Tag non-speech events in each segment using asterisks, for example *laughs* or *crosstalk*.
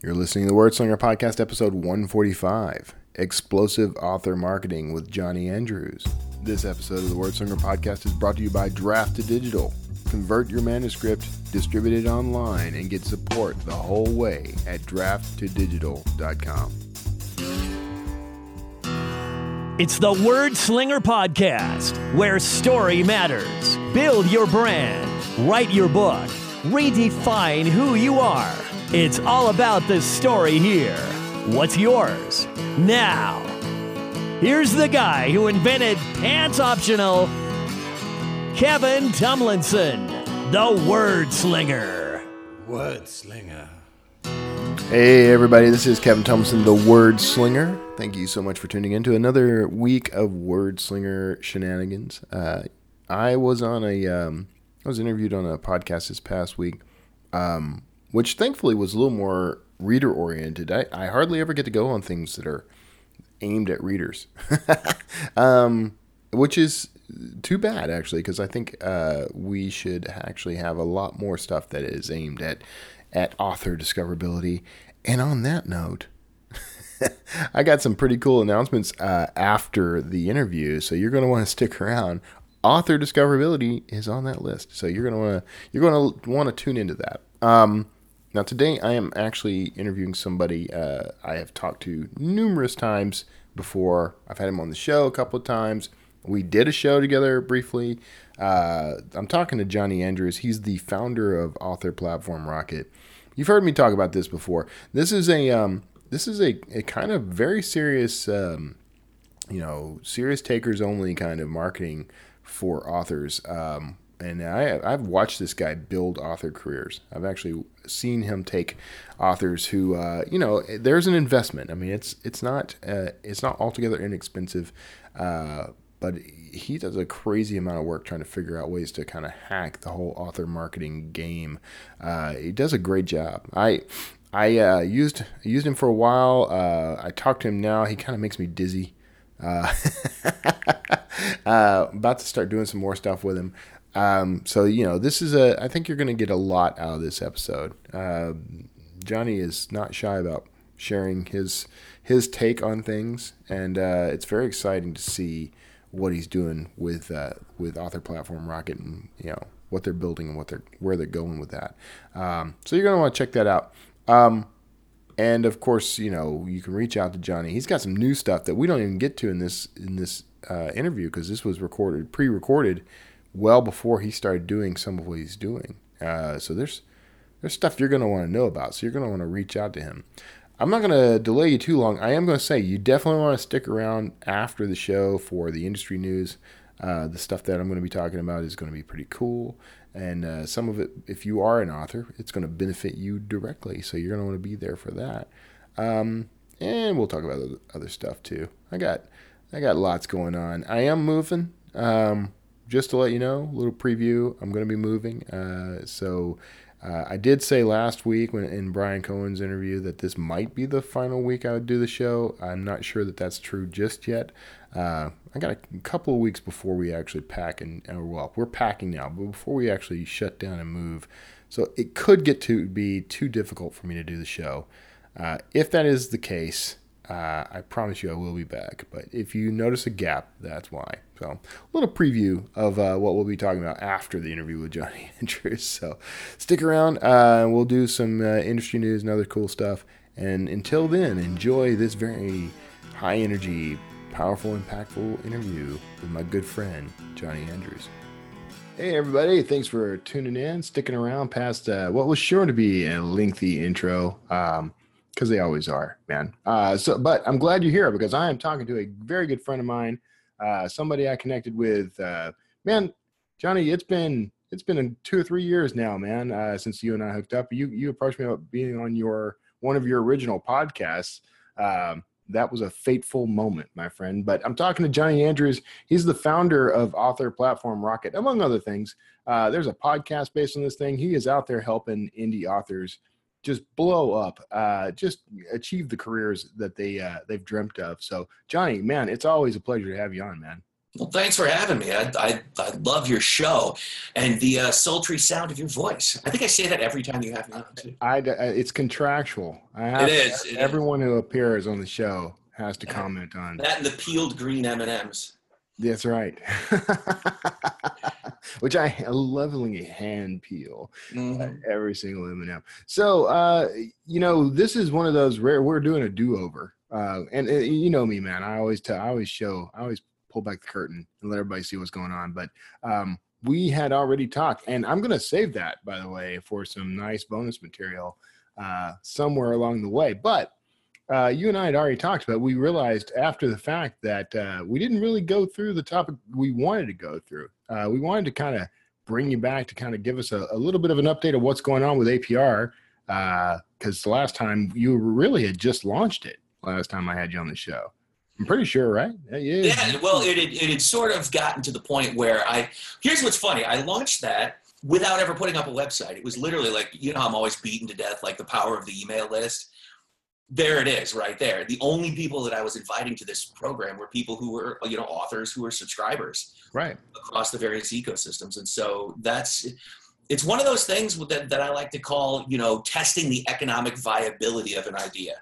You're listening to the Wordslinger Podcast, episode 145 Explosive Author Marketing with Johnny Andrews. This episode of the Wordslinger Podcast is brought to you by Draft to Digital. Convert your manuscript, distribute it online, and get support the whole way at drafttodigital.com. It's the Word Slinger Podcast, where story matters. Build your brand, write your book, redefine who you are. It's all about the story here. What's yours? Now, here's the guy who invented pants optional, Kevin Tumlinson, the Word Slinger. Word Slinger. Hey, everybody, this is Kevin Tumlinson, the Word Slinger. Thank you so much for tuning in to another week of Word Slinger shenanigans. Uh, I was on a, um, I was interviewed on a podcast this past week, um, which thankfully was a little more reader oriented. I, I hardly ever get to go on things that are aimed at readers, *laughs* um, which is too bad actually, because I think uh, we should actually have a lot more stuff that is aimed at at author discoverability. And on that note, *laughs* I got some pretty cool announcements uh, after the interview, so you're going to want to stick around. Author discoverability is on that list, so you're going to want to you're going to want to tune into that. Um, now today I am actually interviewing somebody uh, I have talked to numerous times before. I've had him on the show a couple of times. We did a show together briefly. Uh, I'm talking to Johnny Andrews. He's the founder of author platform Rocket. You've heard me talk about this before. This is a um, this is a, a kind of very serious, um, you know, serious takers only kind of marketing for authors. Um, and I, I've watched this guy build author careers. I've actually seen him take authors who, uh, you know, there's an investment. I mean, it's it's not uh, it's not altogether inexpensive, uh, but he does a crazy amount of work trying to figure out ways to kind of hack the whole author marketing game. Uh, he does a great job. I I uh, used used him for a while. Uh, I talked to him now. He kind of makes me dizzy. Uh, *laughs* uh, about to start doing some more stuff with him. Um, so you know, this is a. I think you're going to get a lot out of this episode. Uh, Johnny is not shy about sharing his his take on things, and uh, it's very exciting to see what he's doing with uh, with Author Platform Rocket, and you know what they're building and what they're where they're going with that. Um, so you're going to want to check that out. Um, and of course, you know you can reach out to Johnny. He's got some new stuff that we don't even get to in this in this uh, interview because this was recorded pre-recorded well before he started doing some of what he's doing. Uh, so there's there's stuff you're going to want to know about. So you're going to want to reach out to him. I'm not going to delay you too long. I am going to say you definitely want to stick around after the show for the industry news. Uh, the stuff that I'm going to be talking about is going to be pretty cool. And uh, some of it, if you are an author, it's going to benefit you directly. So you're going to want to be there for that. Um, and we'll talk about other stuff too. I got, I got lots going on. I am moving. Um, just to let you know, a little preview. I'm going to be moving. Uh, so uh, I did say last week when in Brian Cohen's interview that this might be the final week I would do the show. I'm not sure that that's true just yet. Uh, I got a couple of weeks before we actually pack and well, we're packing now, but before we actually shut down and move, so it could get to be too difficult for me to do the show. Uh, if that is the case, uh, I promise you I will be back. But if you notice a gap, that's why. So, a little preview of uh, what we'll be talking about after the interview with Johnny *laughs* Andrews. So, stick around. Uh, we'll do some uh, industry news and other cool stuff. And until then, enjoy this very high energy, powerful, impactful interview with my good friend, Johnny Andrews. Hey, everybody. Thanks for tuning in, sticking around past uh, what was sure to be a lengthy intro. Um, because they always are, man. Uh, so, but I'm glad you're here because I am talking to a very good friend of mine, uh, somebody I connected with. Uh, man, Johnny, it's been it's been two or three years now, man, uh, since you and I hooked up. You you approached me about being on your one of your original podcasts. Um, that was a fateful moment, my friend. But I'm talking to Johnny Andrews. He's the founder of Author Platform Rocket, among other things. Uh, there's a podcast based on this thing. He is out there helping indie authors just blow up, uh, just achieve the careers that they uh, they've dreamt of. So, Johnny, man, it's always a pleasure to have you on, man. Well, thanks for having me. I, I, I love your show and the uh, sultry sound of your voice. I think I say that every time you have me on. Too. I, it's contractual. I have it is. It everyone is. who appears on the show has to comment on that and the peeled green M and M's. That's right. *laughs* Which I *laughs* lovingly hand peel mm-hmm. every single M&M. So, uh, you know, this is one of those rare. We're doing a do-over, uh, and, and, you know me, man. I always tell, I always show, I always pull back the curtain and let everybody see what's going on. But um, we had already talked, and I'm going to save that, by the way, for some nice bonus material uh, somewhere along the way. But uh, you and I had already talked about. We realized after the fact that uh, we didn't really go through the topic we wanted to go through. Uh, we wanted to kind of bring you back to kind of give us a, a, little bit of an update of what's going on with APR because uh, the last time you really had just launched it. Last time I had you on the show. I'm pretty sure, right? Yeah. yeah well, it had, it had sort of gotten to the point where I. Here's what's funny. I launched that without ever putting up a website. It was literally like you know I'm always beaten to death like the power of the email list there it is right there the only people that i was inviting to this program were people who were you know authors who were subscribers right. across the various ecosystems. And so that's it's one of those things that, that i like to call you know testing the economic viability of an idea.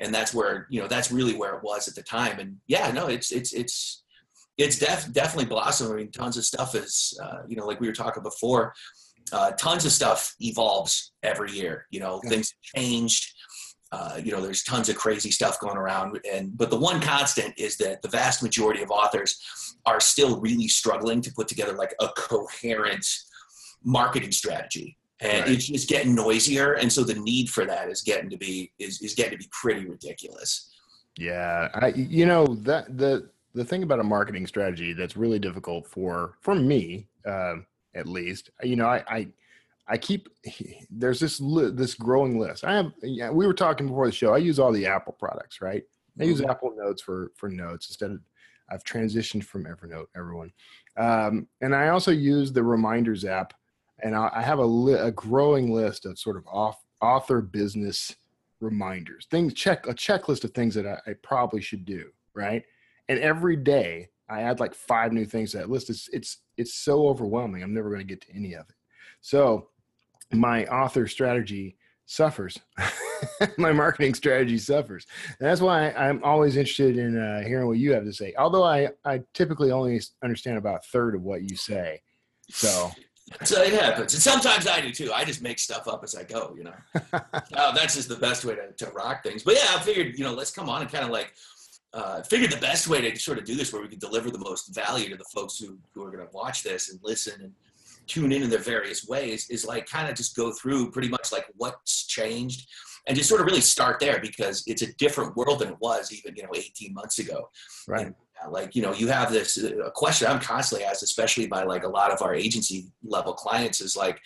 And that's where you know that's really where it was at the time. And yeah no it's it's it's it's def- definitely blossomed i mean tons of stuff is uh, you know like we were talking before uh, tons of stuff evolves every year. You know yeah. things changed uh, you know, there's tons of crazy stuff going around, and but the one constant is that the vast majority of authors are still really struggling to put together like a coherent marketing strategy, and right. it's just getting noisier, and so the need for that is getting to be is is getting to be pretty ridiculous. Yeah, I you know that the the thing about a marketing strategy that's really difficult for for me uh, at least, you know, I, I I keep *laughs* there's this li- this growing list. I have yeah, we were talking before the show. I use all the Apple products, right? I use mm-hmm. Apple Notes for for notes instead of I've transitioned from Evernote. Everyone, um, and I also use the Reminders app, and I, I have a, li- a growing list of sort of off, author business reminders, things check a checklist of things that I, I probably should do, right? And every day I add like five new things to that list. It's it's it's so overwhelming. I'm never going to get to any of it. So my author strategy suffers. *laughs* my marketing strategy suffers. And that's why I'm always interested in uh, hearing what you have to say. Although I, I typically only understand about a third of what you say. So. So it happens. And sometimes I do too. I just make stuff up as I go, you know. uh, *laughs* that's just the best way to, to rock things. But yeah, I figured, you know, let's come on and kind of like uh, figured the best way to sort of do this where we could deliver the most value to the folks who, who are going to watch this and listen and tune in in their various ways is like kind of just go through pretty much like what's changed and just sort of really start there because it's a different world than it was even you know 18 months ago. Right. And, uh, like you know you have this uh, question i'm constantly asked especially by like a lot of our agency level clients is like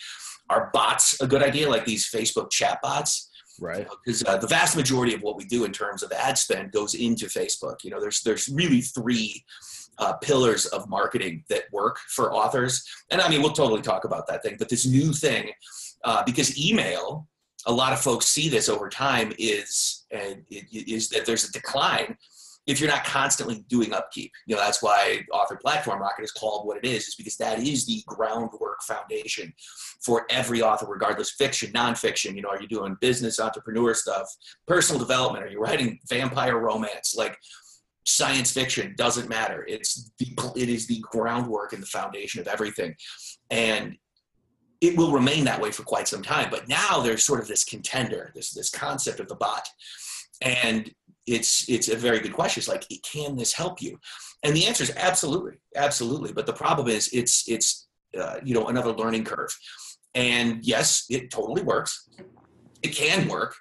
are bots a good idea? Like these facebook chat bots right. Because you know, uh, the vast majority of what we do in terms of ad spend goes into facebook. You know there's there's really three uh, pillars of marketing that work for authors. And I mean, we'll totally talk about that thing, but this new thing, uh, because email, a lot of folks see this over time is uh, is that there's a decline if you're not constantly doing upkeep. You know, that's why author platform rocket is called what it is, is because that is the groundwork foundation for every author, regardless fiction, nonfiction. You know, are you doing business, entrepreneur stuff, personal development? Are you writing vampire romance? Like science fiction doesn't matter. It's the it is the groundwork and the foundation of everything. And it will remain that way for quite some time but now there's sort of this contender this this concept of the bot. And it's it's a very good question. It's like can this help you? And the answer is absolutely absolutely. But the problem is it's it's uh, you know another learning curve. And yes it totally works. It can work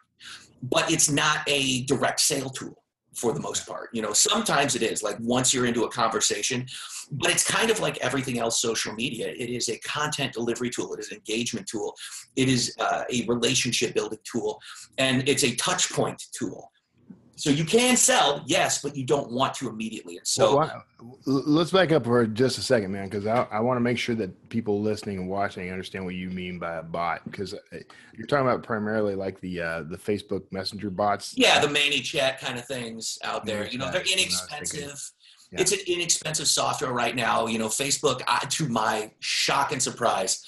but it's not a direct sale tool for the most part. You know, sometimes it is like once you're into a conversation, but it's kind of like everything else social media. It is a content delivery tool, it is an engagement tool, it is uh, a relationship building tool, and it's a touch point tool. So you can sell, yes, but you don't want to immediately. And so well, let's back up for just a second, man, because I, I want to make sure that people listening and watching understand what you mean by a bot. Because uh, you're talking about primarily like the uh, the Facebook Messenger bots. Yeah, the ManyChat kind of things out there. You know, they're inexpensive. Yeah. It's an inexpensive software right now. You know, Facebook, I, to my shock and surprise,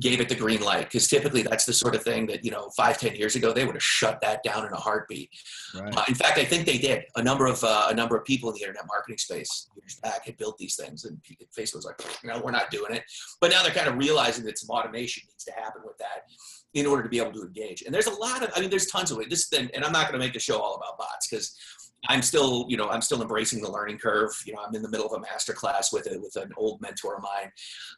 gave it the green light because typically that's the sort of thing that you know five ten years ago they would have shut that down in a heartbeat. Right. uh, in fact i think they did. A number of uh, a number of people in the internet marketing space years back had built these things and facebook was like no we're not doing it. But now they're kind of realizing that some automation needs to happen with that in order to be able to engage. And there's a lot of i mean there's tons of it this and, and i'm not going to make the show all about bots because I'm still, you know, I'm still embracing the learning curve. You know, I'm in the middle of a master class with it with an old mentor of mine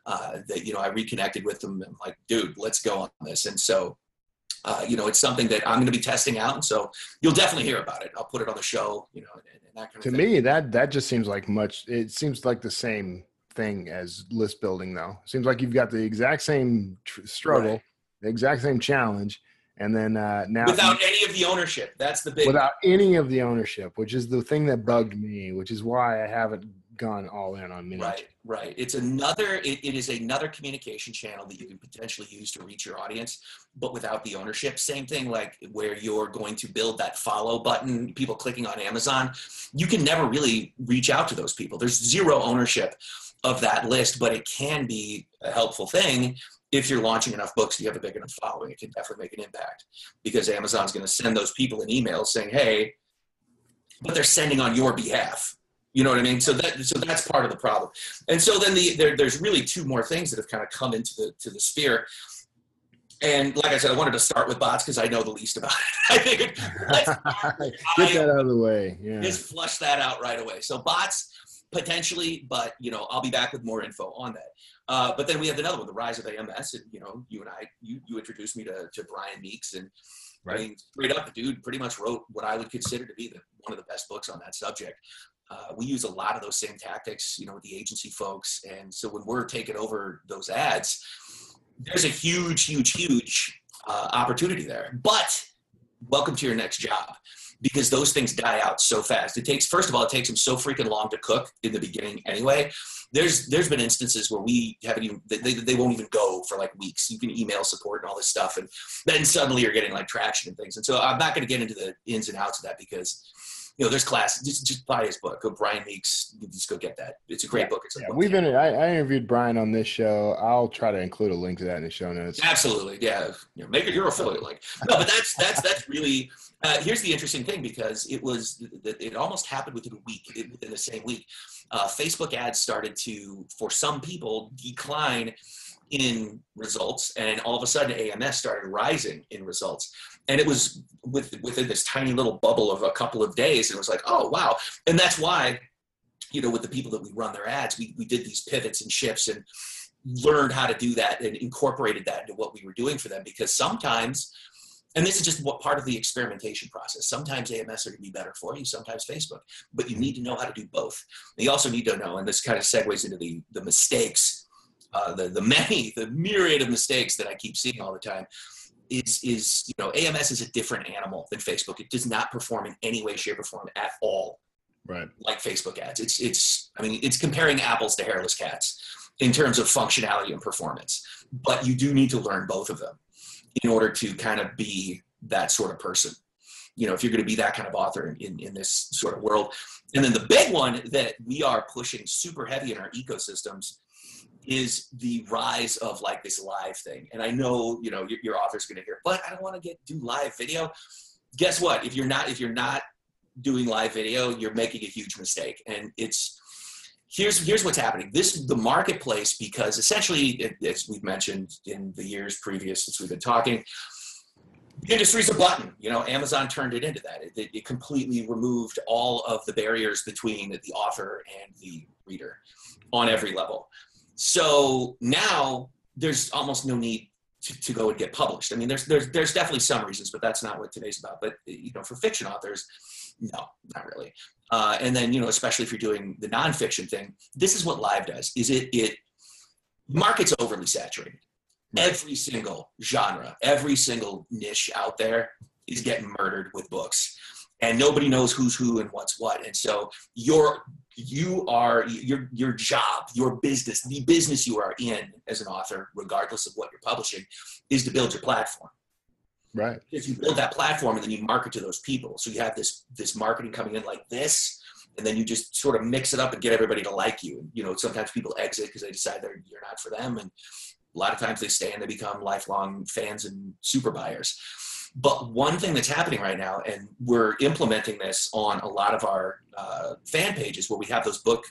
uh, that you know I reconnected with them. I'm like, dude, let's go on this. And so, uh, you know, it's something that I'm going to be testing out. And so you'll definitely hear about it. I'll put it on the show. You know, and, and that kind To of thing. me, that that just seems like much. It seems like the same thing as list building, though. Seems like you've got the exact same tr- struggle, Right. the exact same challenge, and then uh, now without any of the ownership. That's the big. without any of the ownership, which is the thing that bugged me, which is why I haven't gone all in on mini. Right, right. It's another. It, it is another communication channel that you can potentially use to reach your audience, but without the ownership. Same thing, like where you're going to build that follow button. People clicking on Amazon, you can never really reach out to those people. There's zero ownership of that list, but it can be a helpful thing if you're launching enough books. You have a big enough following. It can definitely make an impact because Amazon's going to send those people an email saying, "Hey," but they're sending on your behalf. You know what I mean? So that so that's part of the problem. And so then the there, there's really two more things that have kind of come into the to the sphere. And like I said, I wanted to start with bots because I know the least about it. *laughs* I figured let's *laughs* Get that out of the way. Yeah. just flush that out right away. So bots potentially, but you know I'll be back with more info on that. Uh, but then we have another one, the rise of AMS, and you know you and I you you introduced me to to Brian Meeks and. I mean, straight up, the dude pretty much wrote what I would consider to be the, one of the best books on that subject. Uh, we use a lot of those same tactics, you know, with the agency folks. And so when we're taking over those ads, there's a huge, huge, huge uh, opportunity there. But welcome to your next job because those things die out so fast. It takes, first of all, it takes them so freaking long to cook in the beginning anyway. There's there's been instances where we haven't even they, they, they won't even go for like weeks. You can email support and all this stuff, and then suddenly you're getting like traction and things. And so I'm not going to get into the ins and outs of that because you know there's class. Just just buy his book. Go Brian Meeks. Just go get that. It's a great book. It's a Yeah, book. we've been. I, I interviewed Brian on this show. I'll try to include a link to that in the show notes. Absolutely, yeah. You know, make it your affiliate link. No, but that's that's that's really. Uh, here's the interesting thing because it was it almost happened within a week, within the same week. Uh, Facebook ads started to, for some people, decline in results, and all of a sudden AMS started rising in results. And it was with, within this tiny little bubble of a couple of days. And it was like, oh wow, and that's why, you know, with the people that we run their ads, we we did these pivots and shifts and learned how to do that and incorporated that into what we were doing for them because sometimes and this is just what part of the experimentation process sometimes ams are going to be better for you sometimes facebook but you need to know how to do both and you also need to know and this kind of segues into the the mistakes uh, the the many the myriad of mistakes that i keep seeing all the time is is you know ams is a different animal than facebook it does not perform in any way shape or form at all Right. like Facebook ads. It's it's I mean it's comparing apples to hairless cats in terms of functionality and performance. But you do need to learn both of them in order to kind of be that sort of person. You know, if you're going to be that kind of author in, in, this sort of world. And then the big one that we are pushing super heavy in our ecosystems is the rise of like this live thing. And I know, you know, your, your author's going to hear, but I don't want to get do live video. Guess what? If you're not, if you're not doing live video, you're making a huge mistake. And it's here's here's what's happening. This the marketplace because essentially, as we've mentioned in the years previous since we've been talking, the industry's a button. You know, Amazon turned it into that. It, it completely removed all of the barriers between the author and the reader on every level. So now there's almost no need to, to go and get published. I mean, there's there's there's definitely some reasons, but that's not what today's about. But you know, for fiction authors, no, not really. Uh, and then you know, especially if you're doing the nonfiction thing, this is what live does: is it it market's overly saturated. Every single genre, every single niche out there is getting murdered with books, and nobody knows who's who and what's what. And so your you are your your job, your business, the business you are in as an author, regardless of what you're publishing, is to build your platform Right. if you build that platform and then you market to those people so you have this this marketing coming in like this and then you just sort of mix it up and get everybody to like you. You know, sometimes people exit because they decide they're you're not for them, and a lot of times they stay and they become lifelong fans and super buyers. But one thing that's happening right now, and we're implementing this on a lot of our uh, fan pages where we have those book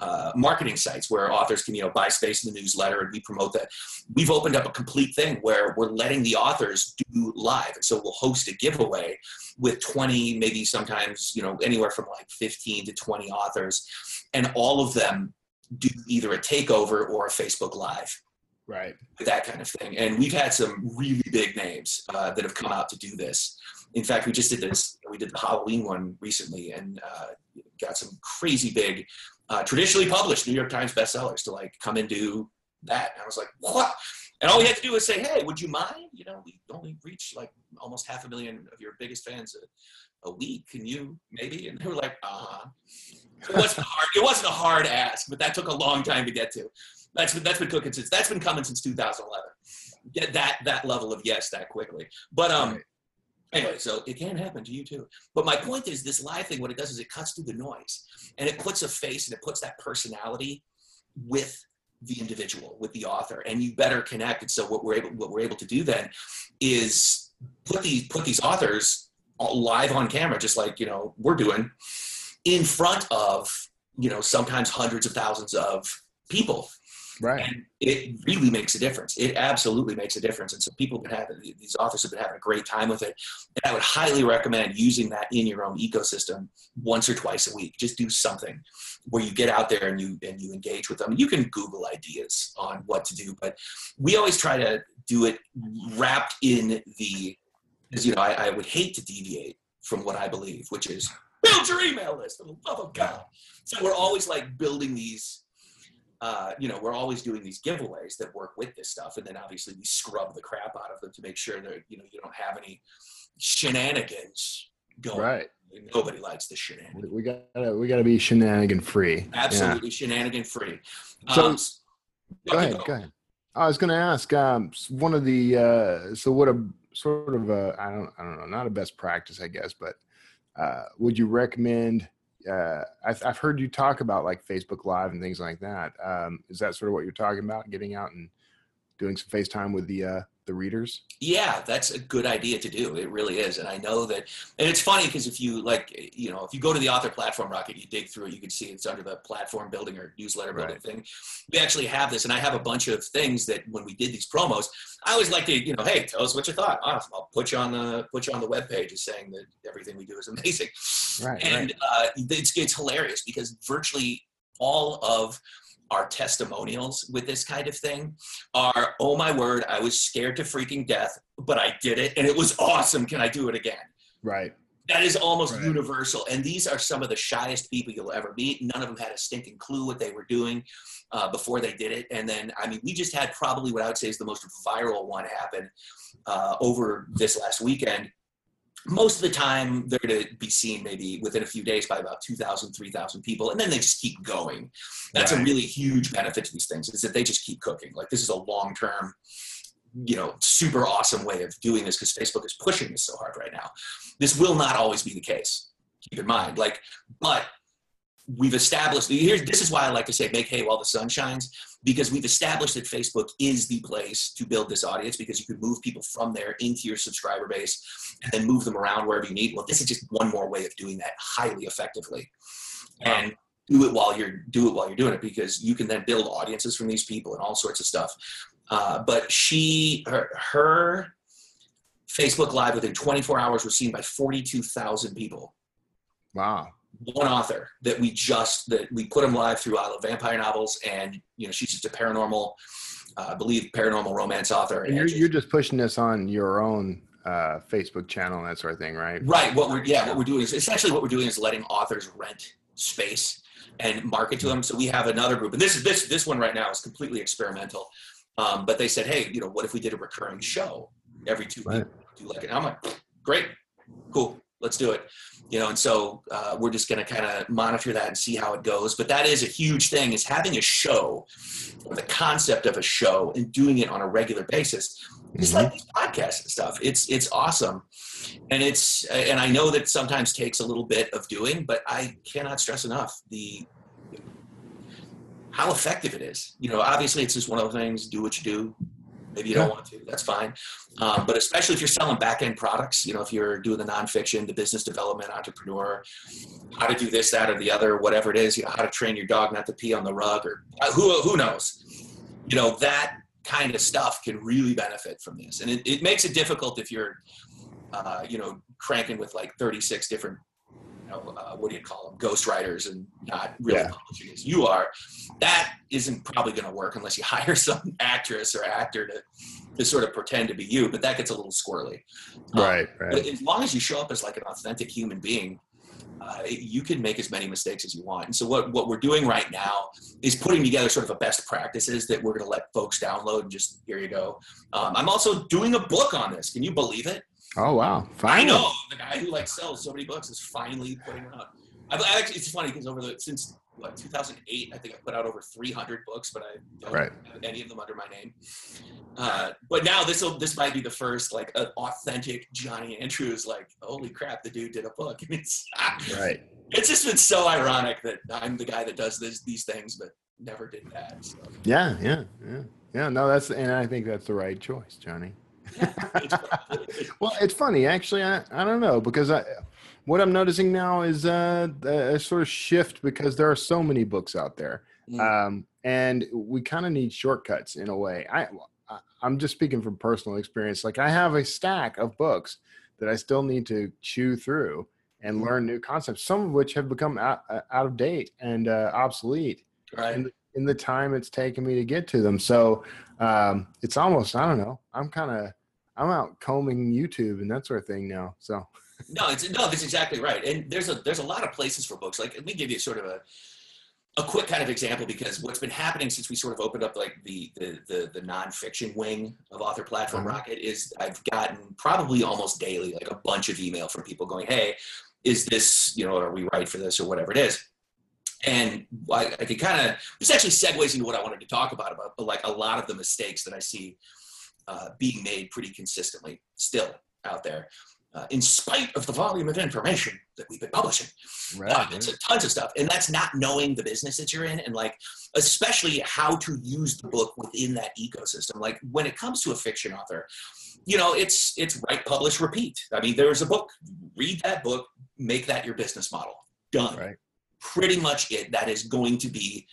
uh, marketing sites where authors can, you know, buy space in the newsletter and we promote that. We've opened up a complete thing where we're letting the authors do live. And so we'll host a giveaway with 20, maybe sometimes, you know, anywhere from like 15 to 20 authors. And all of them do either a takeover or a Facebook Live Right. that kind of thing. And we've had some really big names uh, that have come out to do this. In fact, we just did this. We did the Halloween one recently, and uh, got some crazy big, uh, traditionally published New York Times bestsellers to like come and do that. And I was like, what? And all we had to do was say, hey, would you mind? You know, we only reach like almost half a million of your biggest fans a, a week. Can you maybe? And they were like, uh huh. It wasn't hard. It wasn't a hard ask, but that took a long time to get to. That's been that's been cooking since that's been coming since 2011. Get that that level of yes that quickly. But um, Right. Anyway, so it can happen to you too. But my point is, this live thing, what it does is it cuts through the noise and it puts a face and it puts that personality with the individual, with the author, and you better connect. And so what we're able what we're able to do then is put these put these authors live on camera, just like you know we're doing, in front of you know sometimes hundreds of thousands of people Right. and it really makes a difference. It absolutely makes a difference. And so people have been these authors have been having a great time with it. And I would highly recommend using that in your own ecosystem once or twice a week. Just do something where you get out there and you and you engage with them. You can Google ideas on what to do, but we always try to do it wrapped in the because you know I, I would hate to deviate from what I believe, which is build your email list for the love of God. So we're always like building these uh, you know, we're always doing these giveaways that work with this stuff, and then obviously we scrub the crap out of them to make sure that you know you don't have any shenanigans going. Right. Nobody likes the shenanigans. We gotta we gotta be shenanigan free. Absolutely shenanigan free. So- Um, Go ahead. Go ahead. I was going to ask. Um, one of the uh, so what a sort of a I don't I don't know not a best practice I guess, but uh, would you recommend? Uh, I've, I've heard you talk about like Facebook Live and things like that. Um, is that sort of what you're talking about? Getting out and doing some FaceTime with the uh, the readers. Yeah, that's a good idea to do. It really is. And I know that, and it's funny because if you like, you know, if you go to the author platform rocket, you dig through it, you can see it's under the platform building or newsletter building Right. thing. We actually have this, and I have a bunch of things that when we did these promos, I always like to, you know, hey, tell us what you thought. Awesome. I'll put you on the put you on the web page as saying that everything we do is *laughs* amazing. Right, And uh, it's it's hilarious because virtually all of our testimonials with this kind of thing are, oh my word, I was scared to freaking death, but I did it and it was awesome. Can I do it again? Right. That is almost Right. universal. And these are some of the shyest people you'll ever meet. None of them had a stinking clue what they were doing uh, before they did it. And then, I mean, we just had probably what I would say is the most viral one happen uh, over this last weekend. Most of the time, they're going to be seen maybe within a few days by about 2,000, 3,000 people. And then they just keep going. That's a really huge benefit to these things is that they just keep cooking. Like, this is a long term you know super awesome way of doing this because facebook is pushing this so hard right now this will not always be the case keep in mind like but we've established here's this is why i like to say make hay while the sun shines because we've established that facebook is the place to build this audience because you can move people from there into your subscriber base and then move them around wherever you need. Well this is just one more way of doing that highly effectively. And do it while you're do it while you're doing it because you can then build audiences from these people and all sorts of stuff. Uh, but she her, her facebook live within 24 hours was seen by 42000 people. Wow. One author that we just that we put him live through I Love Vampire novels, and you know she's just a paranormal, uh, I believe paranormal romance author. And you're just- you're just pushing this on your own uh, Facebook channel and that sort of thing, right? right. What we're yeah, what we're doing is essentially what we're doing is letting authors rent space and market to them. So we have another group, and this is this this one right now is completely experimental. Um, but they said, hey, you know, what if we did a recurring show every two Right. weeks? Do like it? I'm like, great, cool, let's do it. you know and so uh, we're just going to kind of monitor that and see how it goes. But that is a huge thing is having a show or the concept of a show and doing it on a regular basis. It's Mhm. like these podcasts and stuff. It's it's awesome. And it's and i know that sometimes takes a little bit of doing but i cannot stress enough the how effective it is. You know obviously it's just one of those things do what you do maybe you don't want to. That's fine. Um, but especially if you're selling back end products, you know, if you're doing the nonfiction, the business development entrepreneur, how to do this, that, or the other, whatever it is, you know, how to train your dog not to pee on the rug, or uh, who who knows, you know, that kind of stuff can really benefit from this, and it, it makes it difficult if you're, uh, you know, cranking with like 36 different. Know, uh, what do you call them? Ghostwriters and not really Yeah. publishing as you are. That isn't probably going to work unless you *laughs* hire some actress or actor to to sort of pretend to be you, but that gets a little squirrely. Um, Right, But right. as long as you show up as like an authentic human being, uh, you can make as many mistakes as you want. And so what, what we're doing right now is putting together sort of a best practices that we're going to let folks download and just here you go. Um, I'm also doing a book on this. Can you believe it? Oh wow! I Finally. know the guy who like sells so many books is finally putting out. I've, I actually, it's funny because over the since what 2008, I think I put out over 300 books, but I don't Right. have any of them under my name. Uh, but now this will this might be the first like an authentic Johnny Andrews. Like, holy crap, the dude did a book. And *laughs* it's Right. it's just been so ironic that I'm the guy that does this these things, but never did that. So, Yeah, yeah, yeah, yeah. No, that's and I think that's the right choice, Johnny. *laughs* Well, it's funny actually. I, I don't know because I what I'm noticing now is uh, a sort of shift because there are so many books out there, Mm. um, and we kind of need shortcuts in a way. I I- I'm just speaking from personal experience. Like I have a stack of books that I still need to chew through and learn new concepts, some of which have become out, uh, out of date and uh, obsolete right. in, in the time it's taken me to get to them. So um, it's almost I don't know. I'm kind of I'm out combing YouTube and that sort of thing now. So No, it's no, that's exactly right. And there's a there's a lot of places for books. Like let me give you sort of a a quick kind of example because what's been happening since we sort of opened up like the the the, the nonfiction wing of Author Platform Mhm. Rocket is I've gotten probably almost daily like a bunch of email from people going, "Hey, is this you know are we right for this or whatever it is." And I, I could kind of this actually segues into what I wanted to talk about about but like a lot of the mistakes that I see uh, being made pretty consistently still out there uh, in spite of the volume of information that we've been publishing. Uh, it's a tons of stuff, and that's not knowing the business that you're in, and like especially how to use the book within that ecosystem. Like when it comes to a fiction author, you know, it's it's write, publish, repeat. I mean, there's a book. Read that book, make that your business model. Done. Right. Pretty much it. That is going to be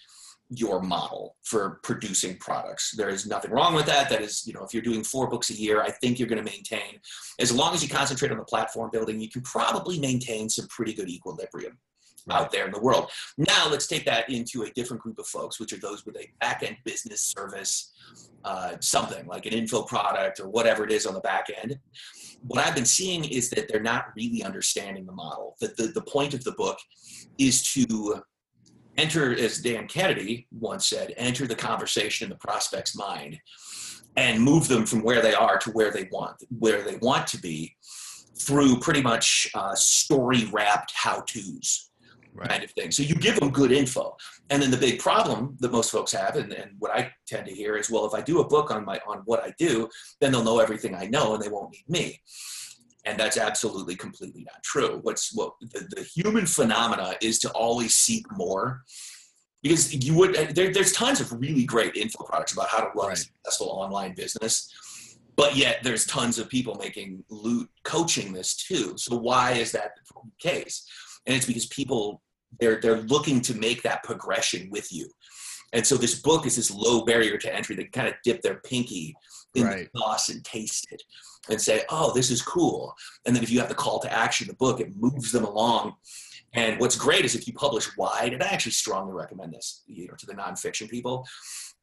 your model for producing products. There is nothing wrong with that. That is, you know, if you're doing four books a year, I think you're going to maintain, as long as you concentrate on the platform building, you can probably maintain some pretty good equilibrium out there in the world. Now let's take that into a different group of folks, which are those with a back end business service, uh, something like an info product or whatever it is on the back end. What I've been seeing is that they're not really understanding the model. That the, the point of the book is to enter, as Dan Kennedy once said, enter the conversation in the prospect's mind and move them from where they are to where they want, where they want to be through pretty much uh, story wrapped how to's Right. kind of thing. So you give them good info. And then the big problem that most folks have, and, and what I tend to hear is, well, if I do a book on my on what I do, then they'll know everything I know and they won't need me. And that's absolutely completely not true. What's what the, the human phenomena is to always seek more. Because you would uh, there, there's tons of really great info products about how to run a successful online business. But yet there's tons of people making loot coaching this too. So why is that the case? And it's because people they're they're looking to make that progression with you. And so this book is this low barrier to entry. They kind of dip their pinky in Right. the sauce and taste it and say, oh, this is cool. And then if you have the call to action, the book, it moves them along. And what's great is if you publish wide, and I actually strongly recommend this, you know, to the nonfiction people,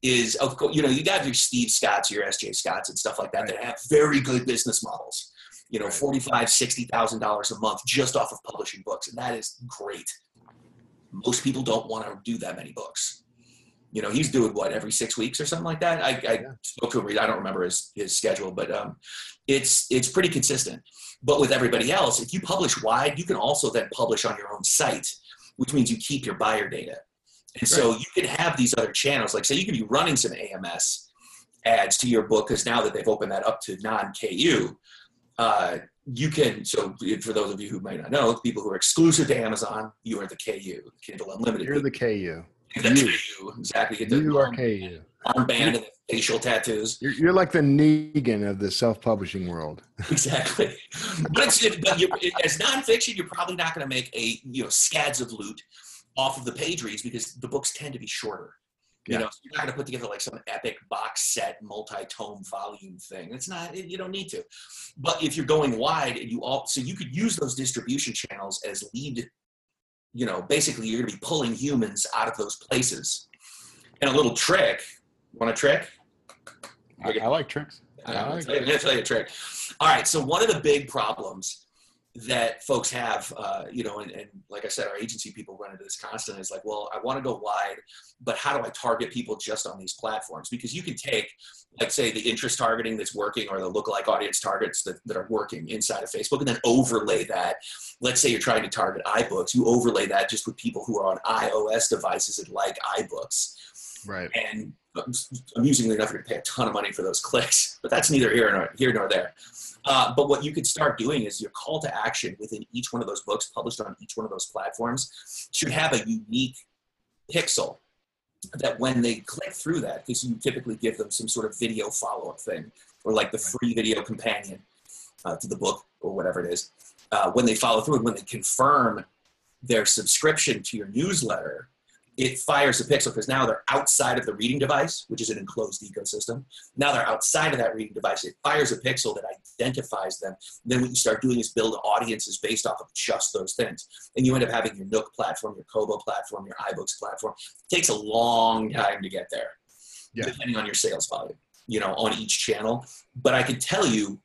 is of course, you know, you got your Steve Scotts, your SJ Scotts and stuff like that that have very good business models. You know, Right. forty-five, sixty thousand dollars a month just off of publishing books, and that is great. Most people don't want to do that many books. You know, he's doing what every six weeks or something like that. I, I Yeah. spoke to him. I don't remember his his schedule, but um, it's it's pretty consistent. But with everybody else, if you publish wide, you can also then publish on your own site, which means you keep your buyer data. And so you can have these other channels, like say you can be running some AMS ads to your book because now that they've opened that up to non-KU, uh, you can. So for those of you who might not know, people who are exclusive to Amazon, you are the KU, Kindle Unlimited. You're the KU. The you. KU, exactly. Get the You are KU. the facial tattoos. You're, you're like the Negan of the self-publishing world. *laughs* Exactly. But, it's, but you, as nonfiction, you're probably not going to make a you know scads of loot off of the page reads because the books tend to be shorter. You Yeah. know, so you're not going to put together like some epic box set, multi-tome volume thing. It's not. You don't need to. But if you're going wide, and you all, so you could use those distribution channels as lead. You know, basically, you're going to be pulling humans out of those places. And a little trick. Want a trick? I, I like tricks. I'm I gonna like tell you- I'm gonna tell you a trick. All right, so one of the big problems that folks have, uh, you know, and, and like I said, our agency people run into this constantly. Is like, well, I want to go wide, but how do I target people just on these platforms? Because you can take, like, say, the interest targeting that's working, or the lookalike audience targets that, that are working inside of Facebook, and then overlay that. Let's say you're trying to target iBooks, you overlay that just with people who are on iOS devices and like iBooks Right. and amusingly enough, you're going to pay a ton of money for those *laughs* clicks. But that's neither here nor here nor there. Uh, but what you could start doing is your call to action within each one of those books, published on each one of those platforms, should have a unique pixel that when they click through that, because you typically give them some sort of video follow up thing, or like the free video companion uh, to the book or whatever it is, uh, when they follow through and when they confirm their subscription to your newsletter, it fires a pixel because now they're outside of the reading device, which is an enclosed ecosystem. Now they're outside of that reading device. It fires a pixel that identifies them. Then what you start doing is build audiences based off of just those things. And you end up having your Nook platform, your Kobo platform, your iBooks platform. It takes a long time to get there, Yeah. depending on your sales volume, you know, on each channel. But I can tell you,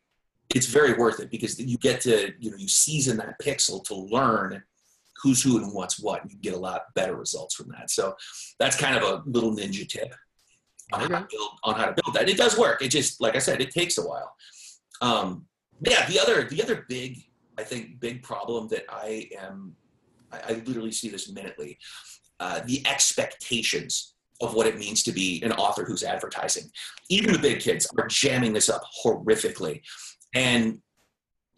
it's very worth it because you get to, you know, you season that pixel to learn who's who and what's what. and You get a lot better results from that. So that's kind of a little ninja tip on, how, to build, on how to build that. It does work. It just, like I said, it takes a while. Um, yeah, the other, the other big, I think, big problem that I am, I, I literally see this minutely, uh, the expectations of what it means to be an author who's advertising. Even the big kids are jamming this up horrifically. And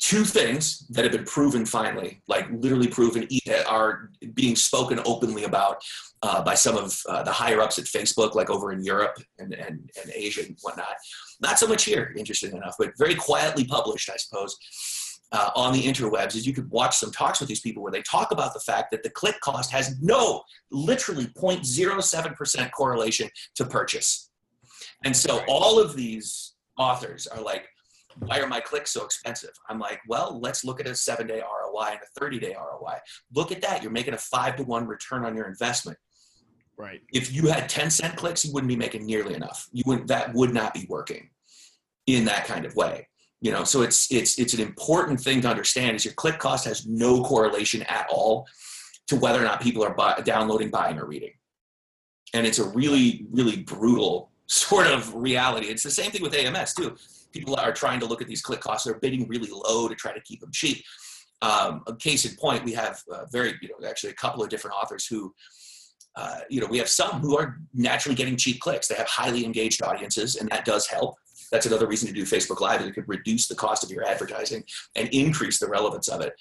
two things that have been proven finally, like literally proven, that are being spoken openly about uh, by some of uh, the higher ups at Facebook, like over in Europe and, and, and Asia and whatnot. Not so much here, interesting enough, but very quietly published, I suppose, uh, on the interwebs. Is you could watch some talks with these people where they talk about the fact that the click cost has no, literally 0.07% correlation to purchase. And so all of these authors are like, why are my clicks so expensive? I'm like, well, let's look at a seven day ROI and a 30 day ROI. Look at that. You're making a five to one return on your investment. Right. If you had 10 cent clicks, you wouldn't be making nearly enough. You wouldn't, that would not be working in that kind of way. You know, so it's, it's, it's an important thing to understand is your click cost has no correlation at all to whether or not people are buy, downloading, buying, or reading. And it's a really, really brutal *laughs* sort of reality. It's the same thing with AMS too people are trying to look at these click costs. They're bidding really low to try to keep them cheap. Um, a case in point, we have uh, very, you know, actually a couple of different authors who, uh, you know, we have some who are naturally getting cheap clicks. They have highly engaged audiences, and that does help. That's another reason to do Facebook Live. It could reduce the cost of your advertising and increase the relevance of it.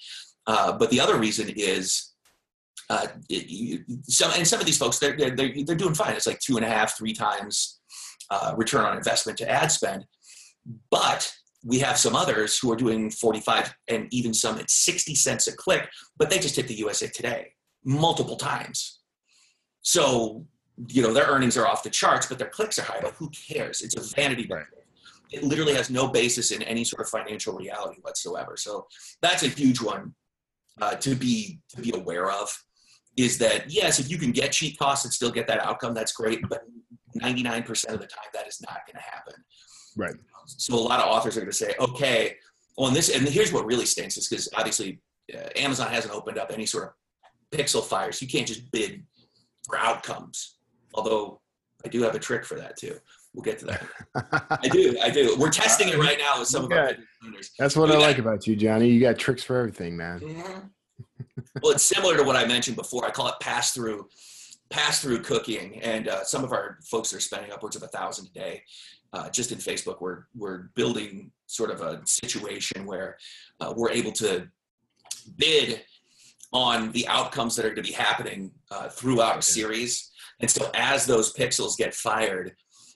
Uh, but the other reason is uh, it, you, some and some of these folks they're, they're they're doing fine. It's like two and a half, three times uh, return on investment to ad spend. But we have some others who are doing 45 and even some at 60 cents a click, but they just hit the USA Today multiple times. So, you know, their earnings are off the charts, but their clicks are high. But who cares? It's a vanity Right. metric. It literally has no basis in any sort of financial reality whatsoever. So that's a huge one uh, to be to be aware of. Is that yes, if you can get cheap costs and still get that outcome, that's great. But 99% of the time, that is not going to happen. Right. So a lot of authors are going to say, okay, well, and this, and here's what really stinks is because obviously uh, Amazon hasn't opened up any sort of pixel fires. You can't just bid for outcomes. Although I do have a trick for that too. We'll get to that. I do. I do. We're testing it right now with some of our. That's what We I got- like about you, Johnny. You got tricks for everything, man. Mhm. well, it's similar to what I mentioned before. I call it pass through, pass through cooking, and uh, some of our folks are spending upwards of a thousand a day. Uh, just in Facebook, we're we're building sort of a situation where uh, we're able to bid on the outcomes that are going to be happening uh, throughout a series. And so, as those pixels get fired,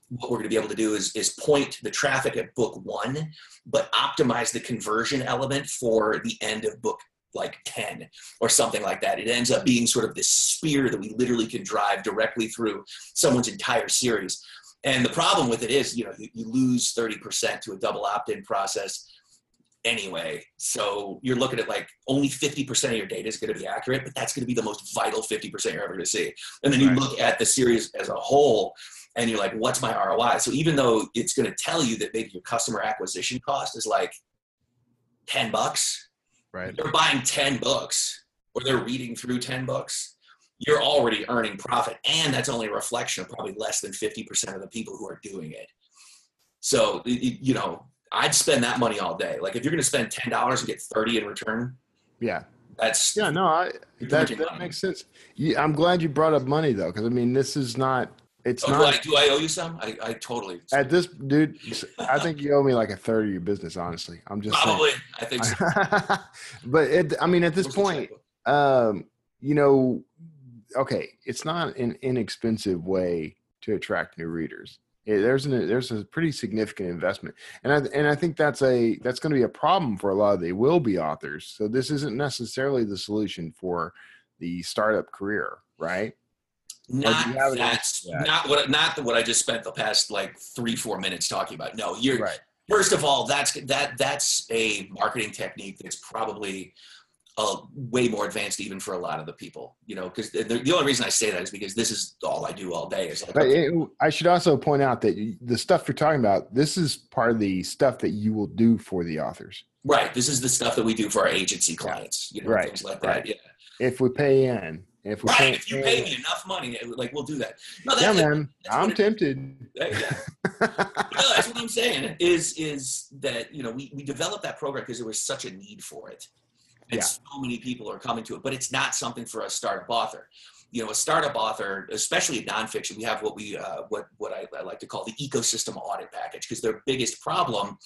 what we're going to be able to do is is point the traffic at book one, but optimize the conversion element for the end of book like 10 or something like that. It ends up being sort of this spear that we literally can drive directly through someone's entire series. And the problem with it is, you know, you, you lose 30% to a double opt-in process anyway. So you're looking at like only 50% of your data is going to be accurate, but that's going to be the most vital 50% you're ever going to see. And then you Right. look at the series as a whole and you're like, what's my ROI? So even though it's going to tell you that maybe your customer acquisition cost is like 10 bucks, Right. they're buying 10 books or they're reading through 10 books, you're already earning profit. And that's only a reflection of probably less than 50% of the people who are doing it. So, you know, I'd spend that money all day. Like if you're going to spend $10 and get 30 in return, Yeah. that's Yeah. No, I, that, that money. makes sense. Yeah, I'm glad you brought up money though, because I mean, this is not. It's Oh, do, not I, do I owe you some? I, I totally. at this, dude. I think you owe me like a third of your business. Honestly, I'm just saying. Probably. I think so. *laughs* but it, I mean, at this point, um, you know, okay, it's not an inexpensive way to attract new readers. Yeah, there's an there's a pretty significant investment, and I and I think that's a that's going to be a problem for a lot of the will be authors. So this isn't necessarily the solution for the startup career, right? Not you have an that's that? not what not what I just spent the past like three four minutes talking about. No, you're Right. first of all that's that that's a marketing technique that's probably uh, way more advanced even for a lot of the people. You know, because the, the only reason I say that is because this is all I do all day. Is like it, I should also point out that you- the stuff you're talking about, this is part of the stuff that you will do for the authors. right, this is the stuff that we do for our agency clients. You know, Right, things like that. right. Yeah. If we pay in, if we Right. pay, If you pay me enough money, like we'll do that. No, yeah, man, I'm tempted. yeah. *laughs* no, that's what I'm saying is is that you know we, we developed that program because there was such a need for it, and Yeah. so many people are coming to it. But it's not something for a startup author. You know, a startup author, especially nonfiction, we have what we uh, what what I, I like to call the ecosystem audit package because their biggest problem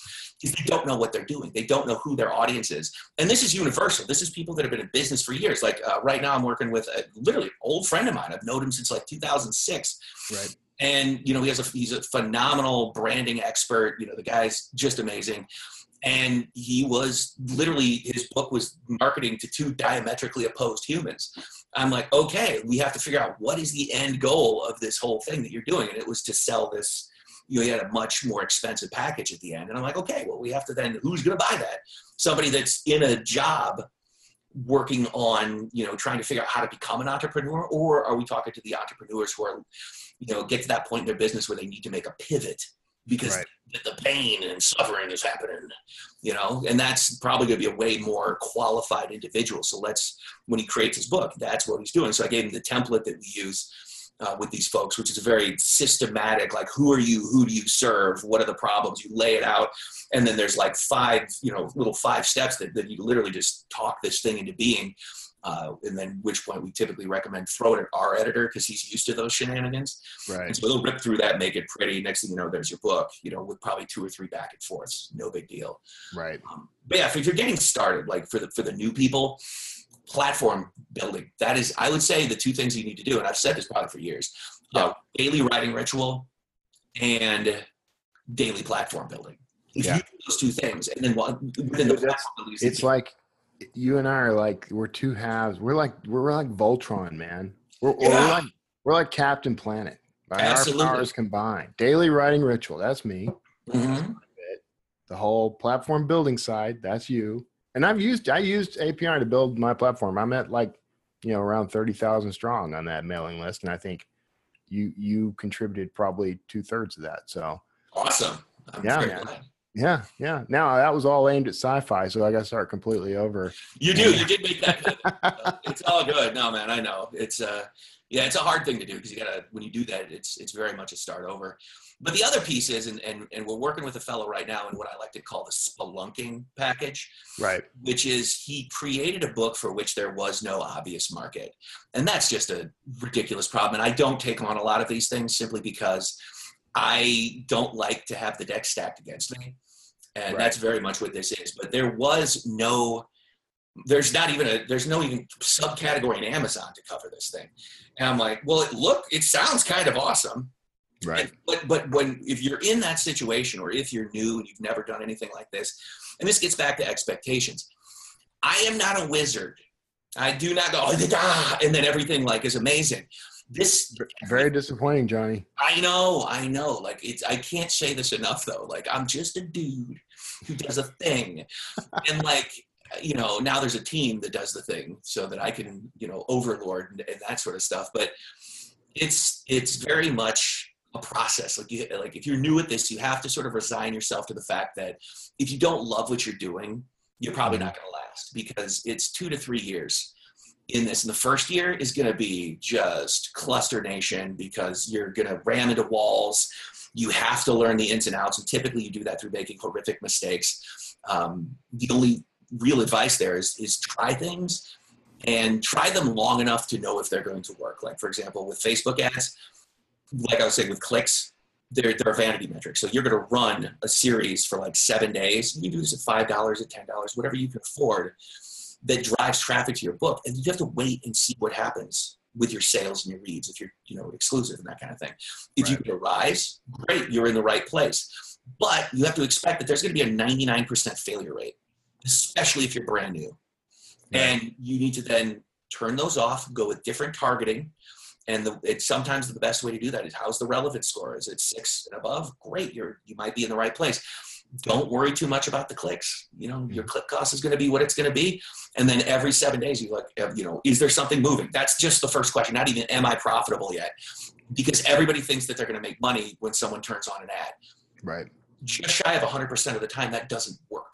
is they don't know what they're doing. They don't know who their audience is, and this is universal. This is people that have been in business for years. Like uh, right now, I'm working with a literally an old friend of mine. I've known him since like 2006 Right. and you know he has a he's a phenomenal branding expert you know the guy's just amazing and he was literally his book was marketing to two diametrically opposed humans. I'm like okay we have to figure out what is the end goal of this whole thing that you're doing. And it was to sell this you know had a much more expensive package at the end. And i'm like okay well we have to then who's going to buy that? Somebody that's in a job working on you know trying to figure out how to become an entrepreneur? Or are we talking to the entrepreneurs who are you know get to that point in their business where they need to make a pivot because Right. the pain and suffering is happening you know and that's probably going to be a way more qualified individual. So let's when he creates his book that's what he's doing. So i gave him the template that we use uh, with these folks which is a very systematic like who are you? Who do you serve? What are the problems? You lay it out and then there's like five you know little five steps that, that you literally just talk this thing into being uh, and then which point we typically recommend throw it at our editor because he's used to those shenanigans Right. and so they'll rip through that, make it pretty. Next thing you know, there's your book, you know, with probably two or three back and forths. No big deal. Right. Um, but yeah, if you're getting started, like for the for the new people, platform building. That is, I would say, the two things you need to do. And I've said this probably for years: uh, daily writing ritual and daily platform building. If Yeah. you do those two things, and then one within the platform building, is the It's like you and I are like we're two halves. We're like we're like Voltron, man. We're, we're like we're like Captain Planet. By Absolutely. our powers combined. Daily writing ritual. That's me. Mhm. The whole platform building side. That's you. And I've used I used APR to build my platform. I'm at like you know around thirty thousand strong on that mailing list, and I think you you contributed probably two thirds of that. So awesome. I'm Yeah, man. glad. Yeah, yeah. Now that was all aimed at sci-fi, so I got to start completely over. You do. You did make that. *laughs* It's all good. No, man, I know. It's uh, Yeah, it's a hard thing to do because you gotta when you do that, it's it's very much a start over. But the other piece is, and, and, and we're working with a fellow right now in what I like to call the spelunking package, Right. which is he created a book for which there was no obvious market. And that's just a ridiculous problem. And I don't take on a lot of these things simply because I don't like to have the deck stacked against me. And Right. that's very much what this is. But there was no there's not even a there's no even subcategory in Amazon to cover this thing. And I'm like, well, it look, it sounds kind of awesome. Right. But but when if you're in that situation or if you're new and you've never done anything like this, and this gets back to expectations. I am not a wizard. I do not go, ah, and then everything like is amazing. This Very disappointing, Johnny. I know, I know. Like it's I can't say this enough though. Like I'm just a dude who does a thing. and like you know, now there's a team that does the thing so that I can, you know, overlord and, and that sort of stuff. But it's it's very much a process. Like you like if you're new at this, you have to sort of resign yourself to the fact that if you don't love what you're doing, you're probably mm-hmm. not gonna last because it's two to three years in this. And the first year is going to be just cluster nation because you're going to ram into walls. You have to learn the ins and outs. And typically you do that through making horrific mistakes. Um, the only real advice there is, is try things and try them long enough to know if they're going to work. Like, for example, with Facebook ads, like I was saying with clicks, they're, they're vanity metric. So you're going to run a series for like seven days. You do this at $5, at $10, whatever you can afford that drives traffic to your book and you have to wait and see what happens with your sales and your leads if you're you know exclusive and that kind of thing. If you can rise great you're in the right place. But you have to expect that there's going to be a 99% failure rate especially if you're brand new. And you need to then turn those off go with different targeting. And the, it's sometimes the best way to do that is how's the relevance score? Is it six and above? Great you're you might be in the right place don't worry too much about the clicks. You know your click cost is going to be what it's going to be. And then every seven days you look uh, you know is there something moving? That's just the first question. Not even am i profitable yet? Because everybody thinks that they're going to make money when someone turns on an ad. Right. just shy of 100% of the time that doesn't work.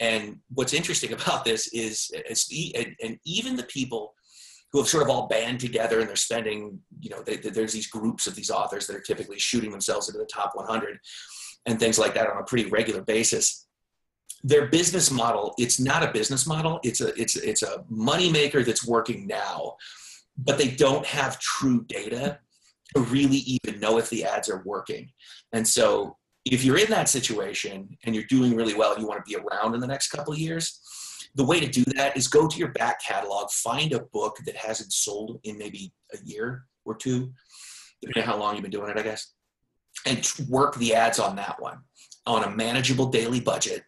And what's interesting about this is, is and, even the people who have sort of all band together and they're spending you know they, they- there's these groups of these authors that are typically shooting themselves into the top 100 and things like that on a pretty regular basis. Their business model it's not a business model it's a it's it's a money maker that's working now but they don't have true data to really even know if the ads are working. And so if you're in that situation and you're doing really well you want to be around in the next couple of years the way to do that is go to your back catalog find a book that hasn't sold in maybe a year or two. Depending on how long you've been doing it i guess and work the ads on that one on a manageable daily budget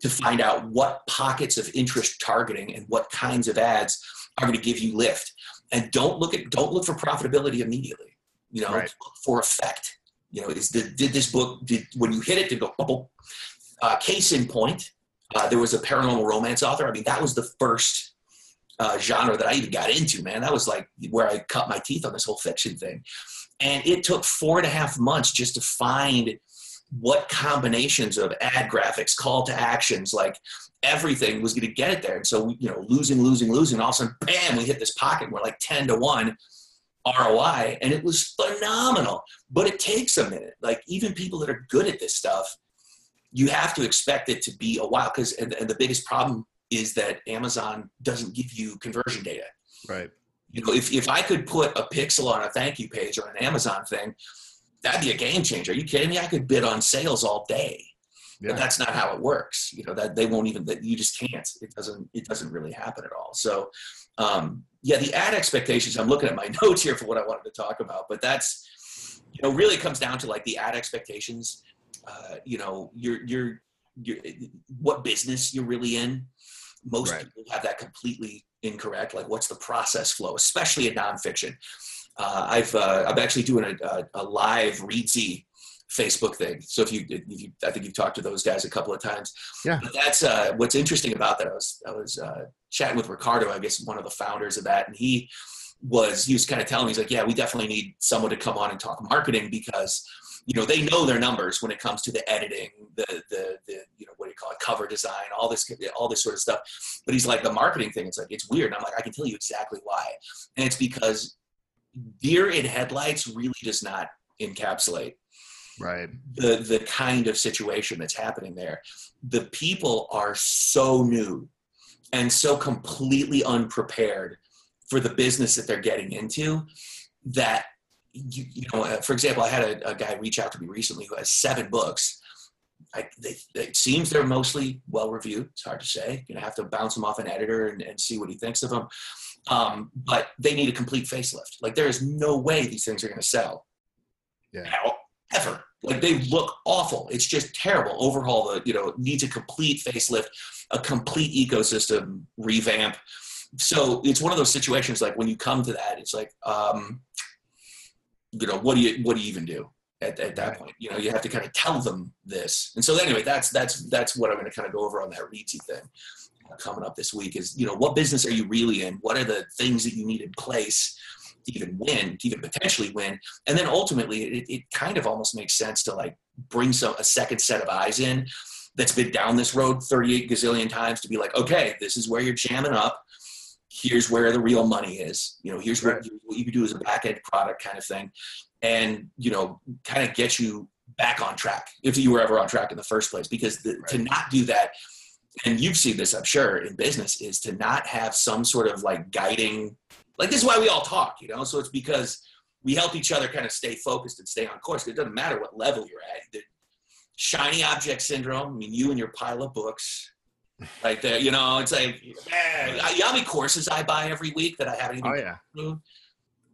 to find out what pockets of interest targeting and what kinds of ads are going to give you lift. And don't look at don't look for profitability immediately you know Right. look for effect. You know is the, did this book did when you hit it did go bubble uh, case in point uh, there was a paranormal romance author. I mean that was the first uh, genre that i even got into man. That was like where i cut my teeth on this whole fiction thing and it took four and a half months just to find what combinations of ad graphics, call to actions, like everything was going to get it there. And so, you know, losing, losing, losing, all of a sudden, bam, we hit this pocket. We're like 10 to 1 ROI, and it was phenomenal. But it takes a minute. Like, even people that are good at this stuff, you have to expect it to be a while. Because, and, and the biggest problem is that Amazon doesn't give you conversion data Right. You know, if, if I could put a pixel on a thank you page or an Amazon thing, that'd be a game changer. Are you kidding me? I could bid on sales all day. Yeah. But that's not how it works. You know, that they won't even that you just can't. It doesn't it doesn't really happen at all. So um yeah, the ad expectations, I'm looking at my *laughs* notes here for what I wanted to talk about, but that's you know, really comes down to like the ad expectations. Uh, you know, you're you're you're what business you're really in. Most Right. people have that completely incorrect. Like, what's the process flow, especially in nonfiction? Uh, I've uh, I'm actually doing a, a, a live Reedsy Facebook thing. So if you, if you, I think you've talked to those guys a couple of times. Yeah. But that's uh, what's interesting about that. I was I was uh, chatting with Ricardo, I guess one of the founders of that, and he was he was kind of telling me he's like, yeah, we definitely need someone to come on and talk marketing because you know they know their numbers when it comes to the editing, the the the you know what do you call it, cover design, all this all this sort of stuff. But he's like the marketing thing. It's like it's weird. And I'm like I can tell you exactly why, and it's because deer in headlights really does not encapsulate Right. the the kind of situation that's happening there. The people are so new and so completely unprepared for the business that they're getting into that you, you know uh, for example i had a, a guy reach out to me recently who has seven books. I, they, it seems they're mostly well reviewed it's hard to say. You're gonna have to bounce them off an editor and, and see what he thinks of them um, but they need a complete facelift. Like there is no way these things are gonna sell. Yeah. now, ever. Like they look awful. It's just terrible. Overhaul the you know needs a complete facelift a complete ecosystem revamp. So it's one of those situations like when you come to that it's like um you know what do you what do you even do at, at that point? You know you have to kind of tell them this. And so anyway that's that's that's what i'm going to kind of go over on that reedsy thing uh, coming up this week is you know what business are you really in? What are the things that you need in place to even win to even potentially win? And then ultimately it, it kind of almost makes sense to like bring some a second set of eyes in that's been down this road 38 gazillion times to be like okay this is where you're jamming up here's where the real money is. You know here's what, what you can do as a back end product kind of thing. And you know kind of get you back on track if you were ever on track in the first place. Because the, to not do that and you've seen this i'm sure in business is to not have some sort of like guiding like this is why we all talk you know? So it's because we help each other kind of stay focused and stay on course. It doesn't matter what level you're at. The shiny object syndrome i mean you and your pile of books right there you know it's like how many courses i buy every week that i haven't even Oh yeah. through?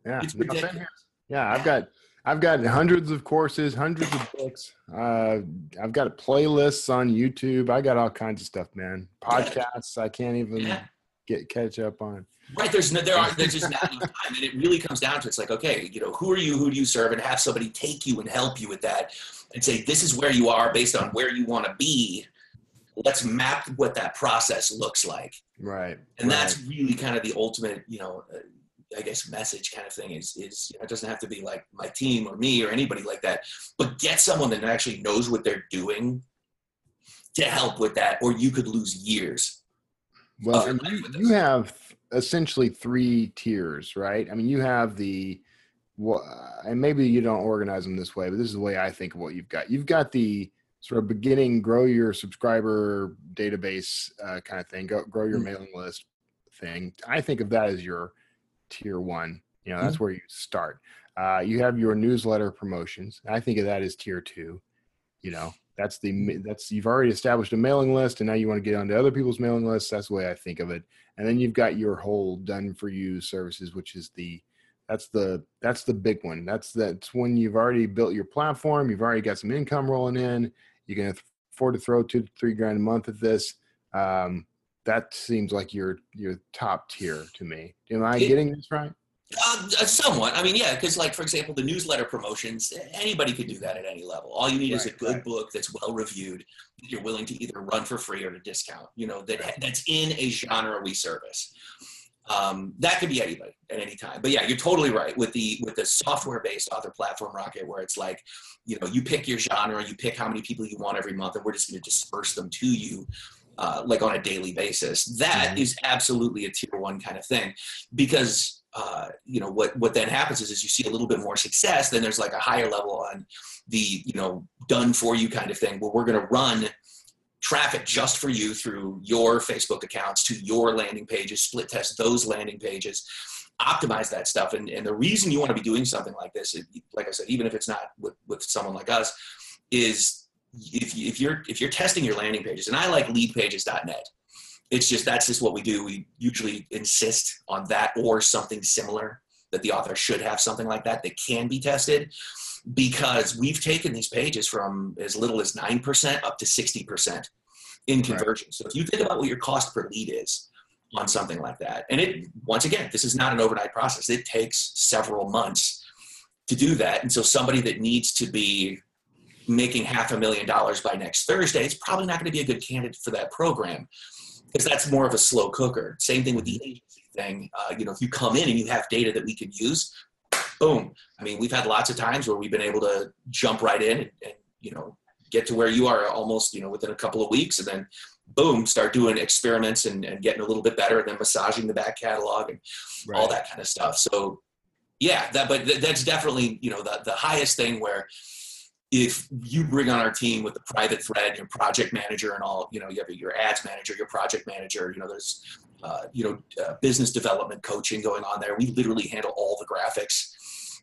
Yeah. it's No, ridiculous here. Yeah, I've got I've got hundreds of courses, hundreds of books. Uh, I've got playlists on YouTube. I got all kinds of stuff, man. Podcasts I can't even Yeah. get catch up on. Right. There's no, there are there's just not enough time, and it really comes down to it's like okay, you know, who are you? Who do you serve? And have somebody take you and help you with that, and say this is where you are based on where you want to be. Let's map what that process looks like, Right. and right. that's really kind of the ultimate, you know, uh, I guess message kind of thing. Is is you know, it doesn't have to be like my team or me or anybody like that, but get someone that actually knows what they're doing to help with that, or you could lose years. Well, you, you have essentially three tiers, right? I mean, you have the, well, and maybe you don't organize them this way, but this is the way I think of what you've got. You've got the sort of beginning, grow your subscriber database uh, kind of thing, go, grow your Mhm. mailing list thing. I think of that as your tier one. You know, that's where you start. Uh, you have your newsletter promotions. I think of that as tier two. You know, that's the that's you've already established a mailing list, and now you want to get onto other people's mailing lists. That's the way I think of it. And then you've got your whole done for you services, which is the that's the that's the big one. That's that's when you've already built your platform. You've already got some income rolling in. You can afford to throw two to three grand a month at this. Um, that seems like your your top tier to me. Am I getting this right? Uh, uh, somewhat. I mean, yeah, because like for example, the newsletter promotions, anybody could do that at any level. All you need is a good right. book that's well reviewed. That you're willing to either run for free or to discount. You know that that's in a genre we service. Um, that could be anybody at any time. But yeah, you're totally right with the with the software based author platform rocket, where it's like, you know, you pick your genre, you pick how many people you want every month, and we're just going to disperse them to you. Uh, like on a daily basis, That Mhm. is absolutely a tier one kind of thing, because uh, you know what what then happens is, is you see a little bit more success then there's like a higher level on the you know done for you kind of thing where we're going to run traffic just for you through your facebook accounts to your landing pages split test those landing pages optimize that stuff. And, and the reason you want to be doing something like this like i said even if it's not with, with someone like us is if, you, if you're if you're testing your landing pages and i like leadpages.net it's just that's just what we do. We usually insist on that or something similar that the author should have something like that that can be tested because we've taken these pages from as little as 9% up to 60% in Right. conversion. So if you think about what your cost per lead is on something like that, and it once again, this is not an overnight process. It takes several months to do that. And so somebody that needs to be making half a million dollars by next Thursday, it's probably not going to be a good candidate for that program because that's more of a slow cooker. Same thing with the agency thing. Uh, you know, if you come in and you have data that we can use, boom. I mean, we've had lots of times where we've been able to jump right in and, and you know get to where you are almost you know within a couple of weeks, and then boom, start doing experiments and, and getting a little bit better, and then massaging the back catalog and all that kind of stuff. So yeah, that but th- that's definitely you know the the highest thing where if you bring on our team with the private thread, your project manager and all, you know, you have your ads manager, your project manager, you know, there's, uh, you know, uh, business development coaching going on there. We literally handle all the graphics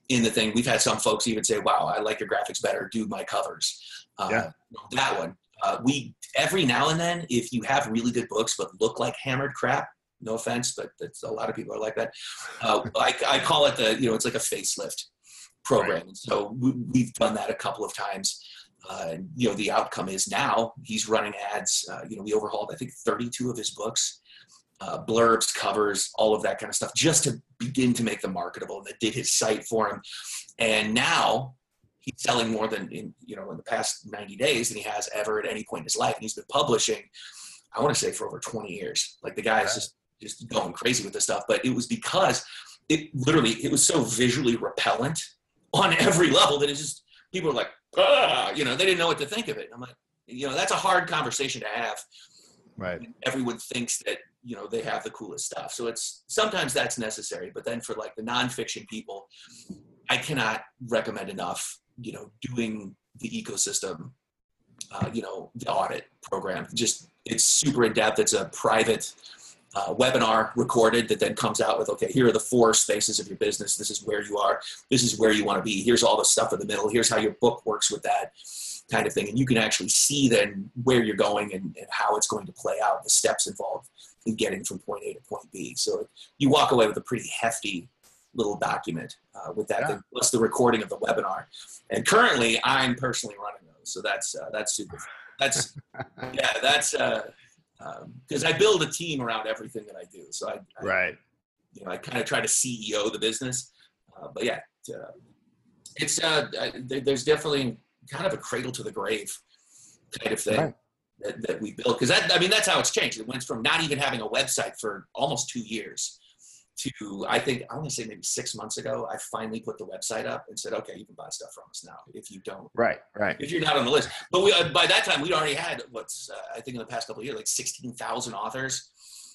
in the thing. We've had some folks even say, wow, I like your graphics better. Do my covers. Uh, Yeah. That one. Uh, we, every now and then, if you have really good books but look like hammered crap, no offense, but that's, a lot of people are like that. Uh, I, I call it the, you know, it's like a facelift program. And so we, we've done that a couple of times. Uh, you know, the outcome is now he's running ads. Uh, you know, we overhauled, I think, 32 of his books, uh, blurbs, covers, all of that kind of stuff, just to begin to make them marketable. And that did his site for him. And now he's selling more than in, you know, in the past 90 days than he has ever at any point in his life. And he's been publishing, I want to say, for over 20 years. Like the guy's Right. just just going crazy with this stuff. But it was because it literally it was so visually repellent on *laughs* every level that it just people were like, ah, you know, they didn't know what to think of it. I'm like, you know, that's a hard conversation to have. Right. Everyone thinks that you know they have the coolest stuff, so it's sometimes that's necessary. But then for like the nonfiction people, I cannot recommend enough. You know, doing the ecosystem, uh, you know, the audit program. Just it's super in depth. It's a private uh, webinar recorded that then comes out with okay here are the four spaces of your business this is where you are this is where you want to be here's all the stuff in the middle here's how your book works with that kind of thing and you can actually see then where you're going and, and how it's going to play out the steps involved in getting from point a to point b so you walk away with a pretty hefty little document uh, with that Yeah. thing, plus the recording of the webinar and currently i'm personally running those so that's uh, that's super fun. that's *laughs* yeah that's uh because I build a team around everything that I do. So I, I Right. you know, I kind of try to CEO the business. Uh, but yeah, uh, it's uh, I, there's definitely kind of a cradle to the grave kind of thing Right. That, that we built. Because that, I mean, that's how it's changed. It went from not even having a website for almost two years to I think I want to say maybe six months ago. I finally put the website up and said, okay, you can buy stuff from us now if you don't Right. Right. if you're not on the list. But we, uh, by that time, we'd already had what's uh, I think in the past couple of years, like sixteen thousand authors.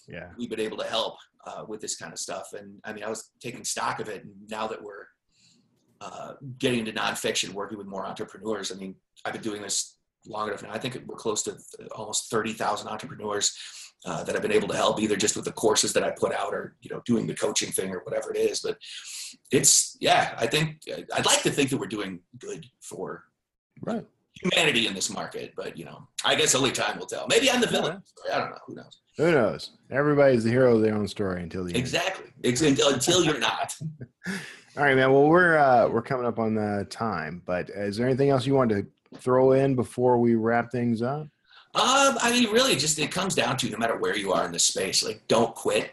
Yeah. We've been able to help uh, with this kind of stuff, and I mean, I was taking stock of it. And now that we're uh, getting into nonfiction, working with more entrepreneurs, I mean, I've been doing this long enough now. I think we're close to almost thirty thousand entrepreneurs. Uh, that I've been able to help either just with the courses that I put out or you know doing the coaching thing or whatever it is. But it's yeah, I think I'd like to think that we're doing good for Right. humanity in this market, but you know, I guess only time will tell. Maybe I'm the villain. I don't know. Who knows? Who knows? Everybody's the hero of their own story until the end. Exactly. Until, until you're not. *laughs* All right, man. Well, we're uh, we're coming up on the time, but is there anything else you wanted to throw in before we wrap things up? Um, I mean, really, just it comes down to no matter where you are in this space, like don't quit.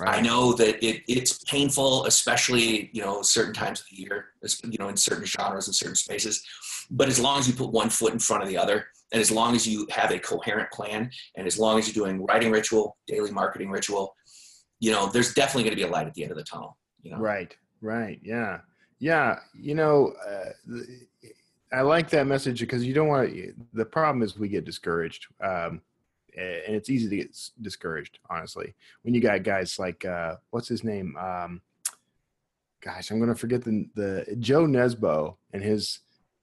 I know that it, it's painful, especially you know certain times of the year, you know in certain genres and certain spaces. But as long as you put one foot in front of the other, and as long as you have a coherent plan, and as long as you're doing writing ritual, daily marketing ritual, you know, there's definitely going to be a light at the end of the tunnel. You know, Right, right, yeah, yeah. You know, uh, I like that message because you don't want to. The problem is we get discouraged, um, and it's easy to get discouraged. Honestly, when you got guys like uh, what's his name? Um, gosh, I'm going to forget the the Jo Nesbø and his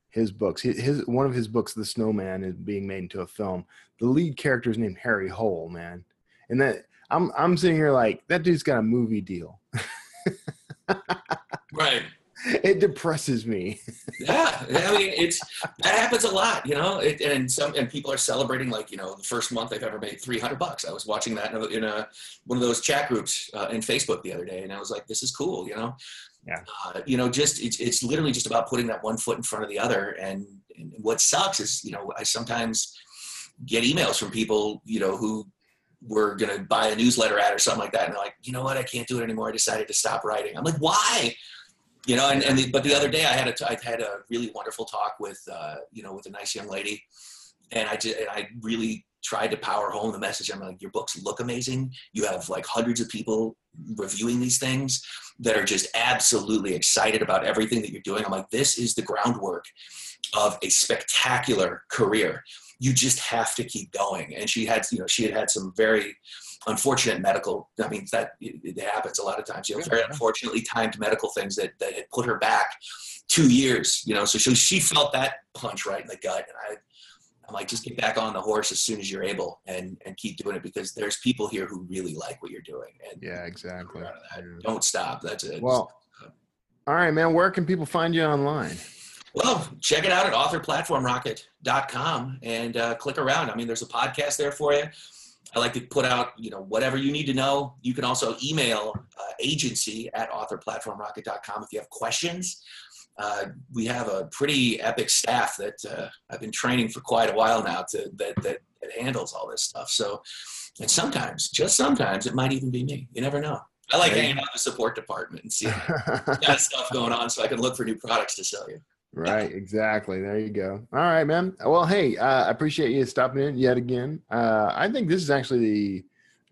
his books. His, his one of his books, The Snowman, is being made into a film. The lead character is named Harry Hole, man, and that I'm I'm sitting here like that dude's got a movie deal. *laughs* right. *laughs* it depresses me. *laughs* yeah i mean it's that happens a lot you know? It, and some and people are celebrating like you know the first month they've ever made 300 bucks. I was watching that in a, in a one of those chat groups uh, in facebook the other day and i was like this is cool you know? Yeah. uh, you know just it's, it's literally just about putting that one foot in front of the other and, and what sucks is you know i sometimes get emails from people you know who were going to buy a newsletter ad or something like that and they're like you know what? I can't do it anymore. I decided to stop writing. I'm like why you know and, and the, but the other day i had a i had a really wonderful talk with uh, you know with a nice young lady. And i just and i really tried to power home the message. I'm like your books look amazing. You have like hundreds of people reviewing these things that are just absolutely excited about everything that you're doing. I'm like this is the groundwork of a spectacular career. You just have to keep going. And she had you know she had had some very unfortunate medical. I mean, that it, happens a lot of times. You know, very unfortunately timed medical things that that had put her back two years. You know, so she she felt that punch right in the gut, and I. I'm like, just get back on the horse as soon as you're able, and and keep doing it because there's people here who really like what you're doing. And Yeah, exactly. don't stop. That's it. Well, all right, man. Where can people find you online? Well, check it out at authorplatformrocket.com and uh, click around. I mean, there's a podcast there for you. I like to put out, you know, whatever you need to know. You can also email uh, agency at authorplatformrocket.com if you have questions. Uh, we have a pretty epic staff that uh, I've been training for quite a while now to that, that that handles all this stuff. So, and sometimes, just sometimes, it might even be me. You never know. I like hanging out in the support department and seeing *laughs* got stuff going on, so I can look for new products to sell you. Right, exactly. There you go. All right, man. Well, hey, uh, I appreciate you stopping in yet again. Uh, I think this is actually the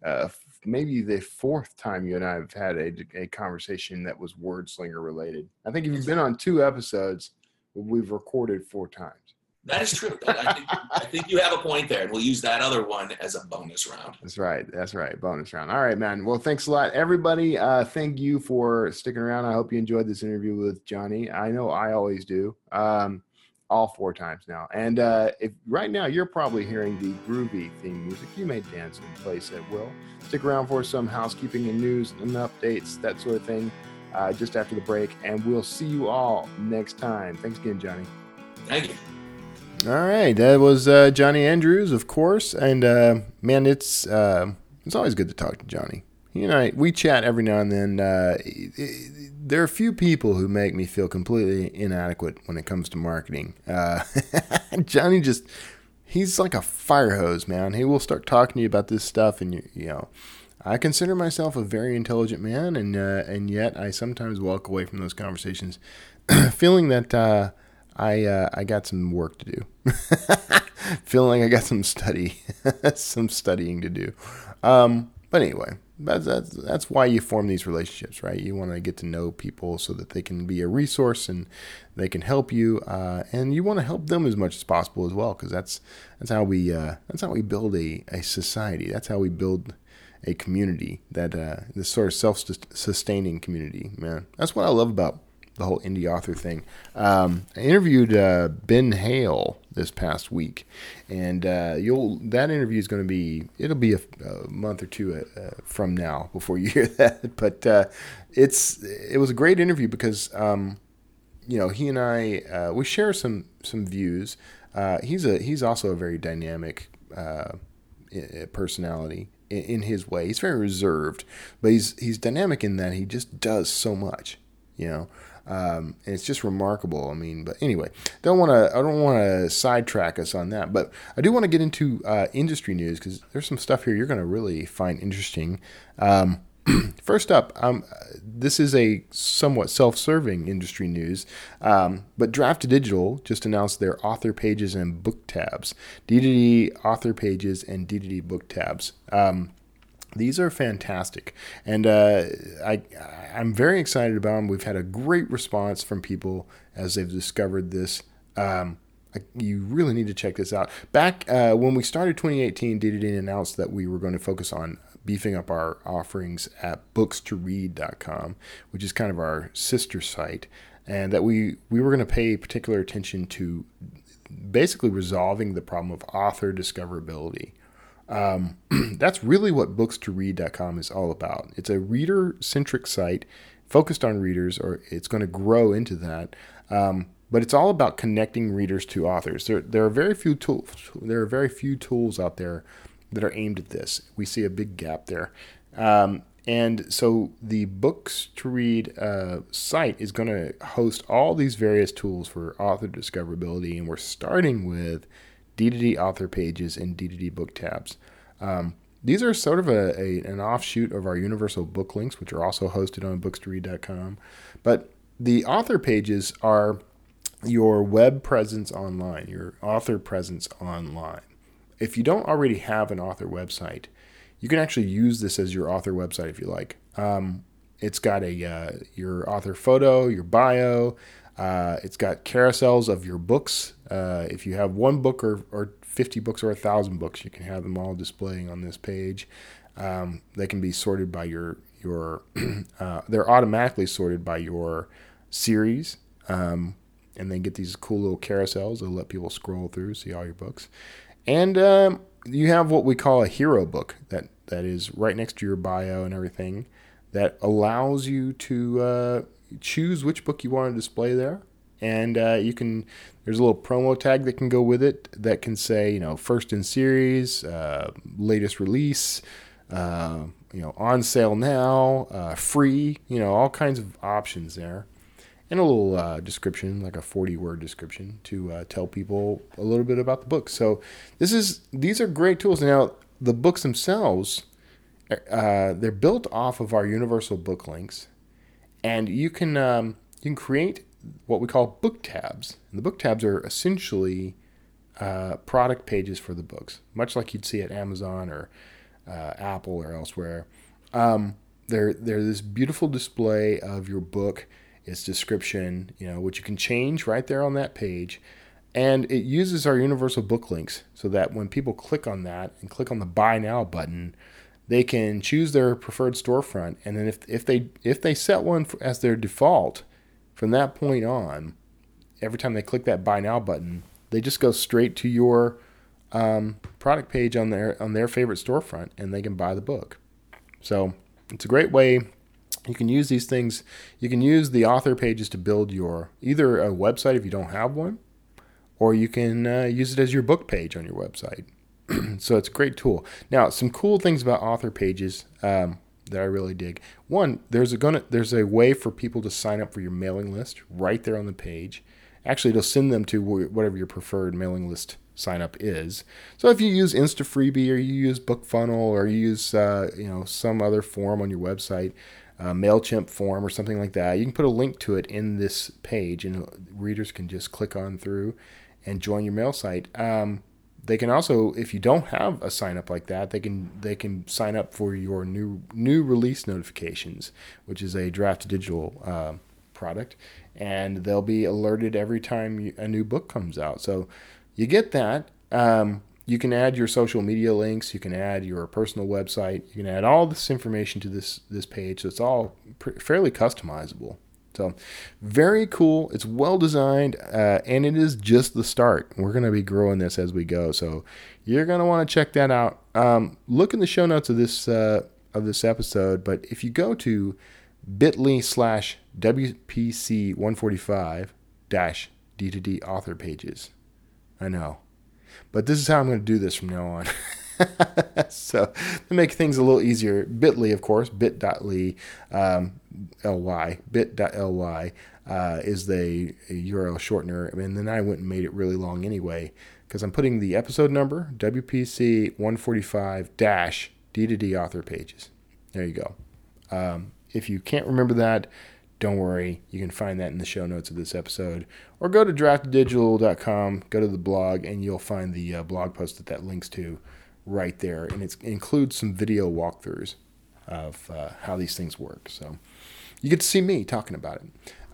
uh, maybe the fourth time you and I have had a, a conversation that was Wordslinger related. I think if you've been on two episodes, we've recorded four times. That is true. I think, I think you have a point there, and we'll use that other one as a bonus round. That's right. That's right. Bonus round. All right, man. Well, thanks a lot, everybody. Uh, thank you for sticking around. I hope you enjoyed this interview with Johnny. I know I always do. Um, all four times now. And uh, if right now you're probably hearing the groovy theme music, you may dance in place at will. Stick around for some housekeeping and news and updates, that sort of thing, uh, just after the break. And we'll see you all next time. Thanks again, Johnny. Thank you. All right, that was uh, Johnny Andrews, of course, and uh, man, it's uh, it's always good to talk to Johnny. He and I we chat every now and then. Uh, there are a few people who make me feel completely inadequate when it comes to marketing. Uh, *laughs* Johnny just he's like a fire hose, man. He will start talking to you about this stuff, and you you know. I consider myself a very intelligent man, and uh, and yet I sometimes walk away from those conversations *clears throat* feeling that I uh, I got some work to do. *laughs* Feeling like I got some study, *laughs* some studying to do. Um, but anyway, that's, that's that's why you form these relationships, right? You want to get to know people so that they can be a resource and they can help you, uh, and you want to help them as much as possible as well, because that's that's how we uh, that's how we build a, a society. That's how we build a community that uh, this sort of self-sustaining community. Man, that's what I love about the whole indie author thing. Um, I interviewed uh, Ben Hale this past week, and uh, you'll that interview is going to be it'll be a, a month or two uh, from now before you *laughs* hear that. But uh, it's it was a great interview because um, you know he and I uh, we share some some views. Uh, he's a he's also a very dynamic personality in his way. He's very reserved, but he's he's dynamic in that he just does so much. You know, um, and it's just remarkable. I mean, but anyway, don't want to. I don't want to sidetrack us on that. But I do want to get into uh, industry news because there's some stuff here you're going to really find interesting. Um, *clears throat* first up, um, this is a somewhat self-serving industry news, um, but Draft Digital just announced their author pages and book tabs, D2D author pages and D2D book tabs. Um, these are fantastic, and uh, I I'm very excited about them. We've had a great response from people as they've discovered this. Um, you really need to check this out. Back uh, when we started 2018, D2D announced that we were going to focus on beefing up our offerings at books2read.com, which is kind of our sister site, and that we we were going to pay particular attention to basically resolving the problem of author discoverability. Um, *clears throat* that's really what books2read.com is all about. It's a reader centric site focused on readers, or it's going to grow into that. Um, but it's all about connecting readers to authors. There, there are very few tools. There are very few tools out there that are aimed at this. We see a big gap there. Um, and so the Books to Read uh, site is going to host all these various tools for author discoverability. And we're starting with D2D author pages and D2D book tabs. Um, these are sort of a, a, an offshoot of our universal book links, which are also hosted on books2read.com. But the author pages are your web presence online, your author presence online. If you don't already have an author website, you can actually use this as your author website if you like. Um, it's got a uh, your author photo, your bio, uh, it's got carousels of your books. Uh, if you have one book or, or 50 books or a thousand books, you can have them all displaying on this page. Um, they can be sorted by your your. *clears throat* uh, they're automatically sorted by your series, um, and then get these cool little carousels that let people scroll through, see all your books, and um, you have what we call a hero book that that is right next to your bio and everything that allows you to uh, choose which book you want to display there and uh, you can there's a little promo tag that can go with it that can say you know first in series uh, latest release uh, you know on sale now uh, free you know all kinds of options there. And a little uh, description like a 40 word description to uh, tell people a little bit about the book. So this is these are great tools. Now the books themselves they're built off of our universal book links. And you can um, you can create what we call book tabs. And the book tabs are essentially uh, product pages for the books, much like you'd see at Amazon or uh, Apple or elsewhere. Um, they're, they're this beautiful display of your book, its description, you know, which you can change right there on that page. And it uses our universal book links so that when people click on that and click on the buy now button, they can choose their preferred storefront. And then if, if they if they set one as their default, from that point on, every time they click that buy now button, they just go straight to your um, product page on their on their favorite storefront, and they can buy the book. So it's a great way. You can use these things. You can use the author pages to build your either a website if you don't have one, or you can uh, use it as your book page on your website. *clears throat* so it's a great tool. Now, some cool things about author pages. Um, that I really dig. One, there's a gonna there's a way for people to sign up for your mailing list right there on the page. Actually, it'll send them to whatever your preferred mailing list sign up is. So if you use InstaFreebie or you use BookFunnel or you use uh, you know some other form on your website, uh, Mailchimp form or something like that, you can put a link to it in this page, and readers can just click on through and join your mail site. Um, they can also, if you don't have a sign up like that, they can they can sign up for your new new release notifications, which is a draft digital uh, product, and they'll be alerted every time a new book comes out. So you get that. Um, you can add your social media links. You can add your personal website. You can add all this information to this this page. So it's all pr- fairly customizable. So, very cool. It's well designed, uh, and it is just the start. We're going to be growing this as we go. So, you're going to want to check that out. Um, look in the show notes of this uh, of this episode. But if you go to bit.ly slash WPC 145 dash D2D author pages, I know, but this is how I'm going to do this from now on. *laughs* so to make things a little easier, bit.ly, of course, bit.ly, um, ly, bit.ly uh, is the URL shortener. And then I went and made it really long anyway because I'm putting the episode number, WPC 145 dash D2D author pages. There you go. Um, if you can't remember that, don't worry. You can find that in the show notes of this episode. Or go to draftdigital.com, go to the blog, and you'll find the uh, blog post that that links to right there, and it includes some video walkthroughs of uh, how these things work. So you get to see me talking about it.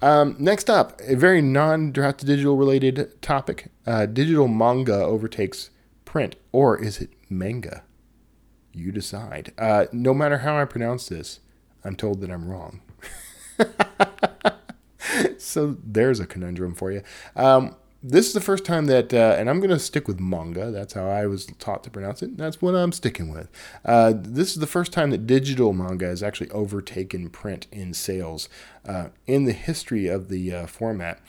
Um, next up, a very non-draft to digital related topic: uh, digital manga overtakes print, or is it manga? You decide. Uh, no matter how I pronounce this, I'm told that I'm wrong. *laughs* so there's a conundrum for you. Um, this is the first time that, uh, and I'm going to stick with manga. That's how I was taught to pronounce it. that's what I'm sticking with. Uh, this is the first time that digital manga has actually overtaken print in sales uh, in the history of the uh, format.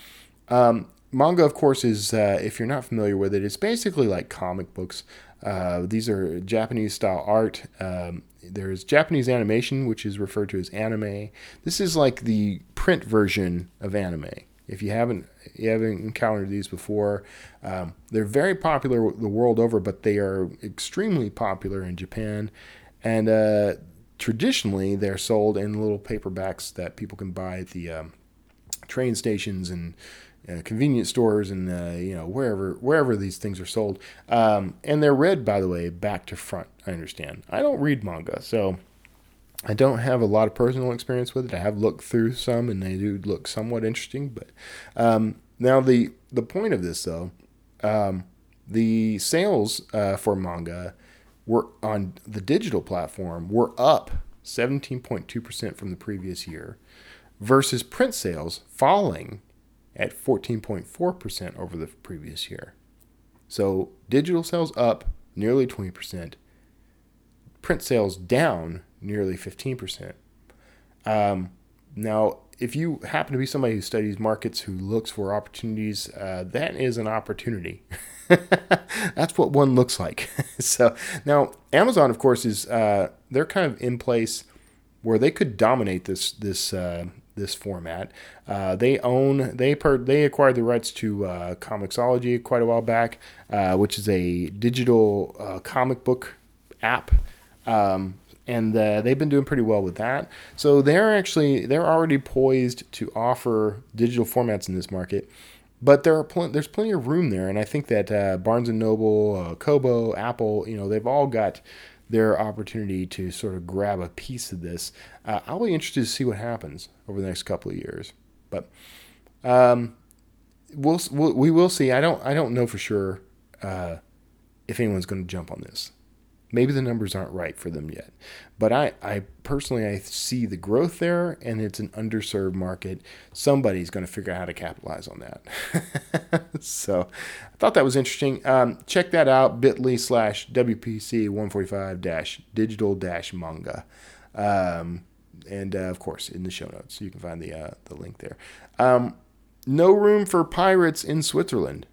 Um, manga, of course, is, uh, if you're not familiar with it, it's basically like comic books. Uh, these are Japanese style art. Um, there's Japanese animation, which is referred to as anime. This is like the print version of anime. If you haven't you haven't encountered these before, um, they're very popular the world over, but they are extremely popular in Japan. And uh, traditionally, they're sold in little paperbacks that people can buy at the um, train stations and uh, convenience stores and uh, you know wherever wherever these things are sold. Um, and they're read, by the way, back to front. I understand. I don't read manga, so I don't have a lot of personal experience with it. I have looked through some, and they do look somewhat interesting. But um, now the the point of this, though, um, the sales uh, for manga were on the digital platform were up 17.2% from the previous year versus print sales falling at 14.4% over the previous year. So digital sales up nearly 20%, print sales down nearly 15%. Um, now, if you happen to be somebody who studies markets, who looks for opportunities, uh, that is an opportunity. *laughs* That's what one looks like. *laughs* so now, Amazon, of course, is uh, they're kind of in place where they could dominate this this uh, this format. Uh, they own they per, they acquired the rights to uh, Comixology quite a while back, uh, which is a digital comic book app. Um, and uh, they've been doing pretty well with that. So they're actually they're already poised to offer digital formats in this market, but there are pl- there's plenty of room there, and I think that uh, Barnes and Noble, uh, Kobo, Apple, you know, they've all got their opportunity to sort of grab a piece of this. Uh, I'll be interested to see what happens over the next couple of years, but um, we'll, we'll we will see. I don't I don't know for sure uh, if anyone's going to jump on this. Maybe the numbers aren't right for them yet. But I, I personally I see the growth there and it's an underserved market. Somebody's going to figure out how to capitalize on that. *laughs* so I thought that was interesting. Um, check that out, bit.ly slash WPC 145 dash digital dash manga. Um, and uh, of course in the show notes you can find the uh, the link there. Um, no room for pirates in Switzerland.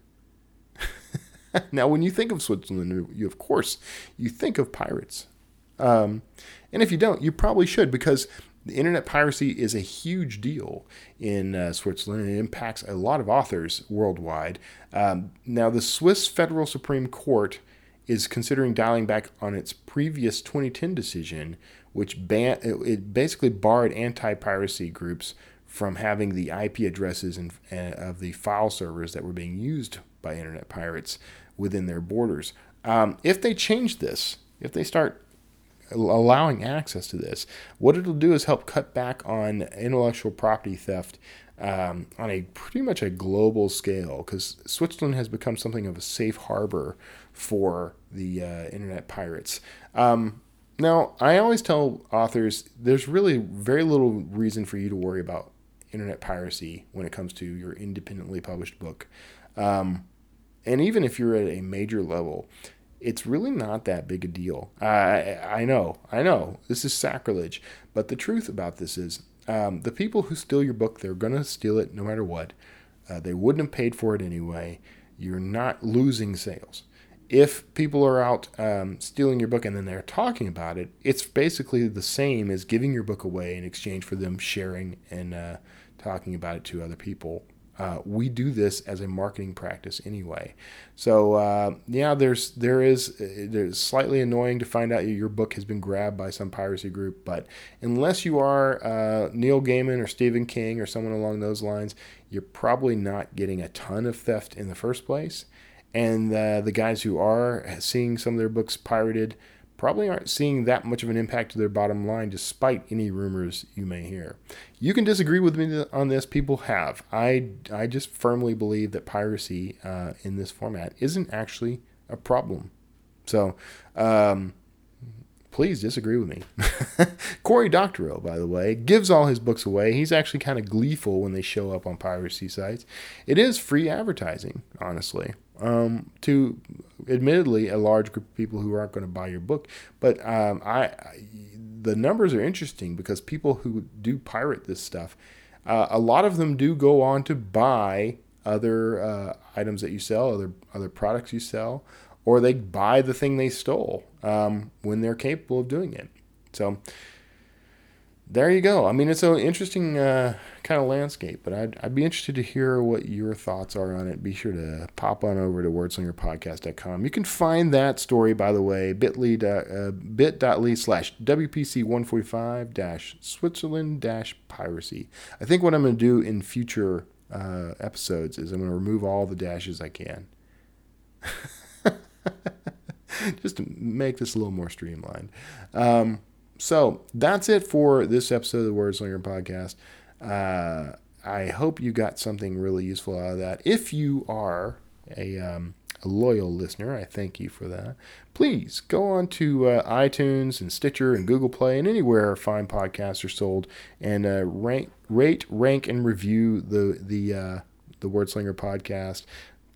*laughs* now, when you think of Switzerland, you of course you think of pirates, um, and if you don't, you probably should because the internet piracy is a huge deal in uh, Switzerland and it impacts a lot of authors worldwide. Um, now, the Swiss Federal Supreme Court is considering dialing back on its previous 2010 decision, which ban- it basically barred anti-piracy groups from having the IP addresses and, uh, of the file servers that were being used by internet pirates within their borders. Um, if they change this, if they start allowing access to this, what it'll do is help cut back on intellectual property theft um, on a pretty much a global scale because Switzerland has become something of a safe harbor for the uh, internet pirates. Um, now, I always tell authors there's really very little reason for you to worry about internet piracy when it comes to your independently published book. Um, and even if you're at a major level, it's really not that big a deal. I I know, I know, this is sacrilege, but the truth about this is, um, the people who steal your book, they're gonna steal it no matter what. Uh, they wouldn't have paid for it anyway. You're not losing sales. If people are out um, stealing your book and then they're talking about it, it's basically the same as giving your book away in exchange for them sharing and uh, talking about it to other people uh, we do this as a marketing practice anyway. So uh, yeah, there's there is there's slightly annoying to find out your book has been grabbed by some piracy group, but unless you are uh, Neil Gaiman or Stephen King or someone along those lines, you're probably not getting a ton of theft in the first place. And uh, the guys who are seeing some of their books pirated probably aren't seeing that much of an impact to their bottom line despite any rumors you may hear. You can disagree with me on this, people have. I, I just firmly believe that piracy uh, in this format isn't actually a problem. So, um, please disagree with me. *laughs* Cory Doctorow, by the way, gives all his books away. He's actually kind of gleeful when they show up on piracy sites. It is free advertising, honestly um, to admittedly a large group of people who aren't going to buy your book. But um, I, I, the numbers are interesting because people who do pirate this stuff, uh, a lot of them do go on to buy other uh, items that you sell, other other products you sell, or they buy the thing they stole um, when they're capable of doing it. So there you go. I mean, it's an interesting uh, kind of landscape, but I'd, I'd be interested to hear what your thoughts are on it. Be sure to pop on over to wordslingerpodcast.com. You can find that story, by the way, bit.ly, uh, bit.ly slash WPC145 dash Switzerland dash piracy. I think what I'm going to do in future uh, episodes is I'm going to remove all the dashes I can. *laughs* Just to make this a little more streamlined. Um, so that's it for this episode of the Wordslinger podcast. Uh, I hope you got something really useful out of that. If you are a, um, a loyal listener. I thank you for that. Please go on to uh, iTunes and Stitcher and Google Play and anywhere fine podcasts are sold, and uh, rank, rate, rank, and review the the uh, the Wordslinger podcast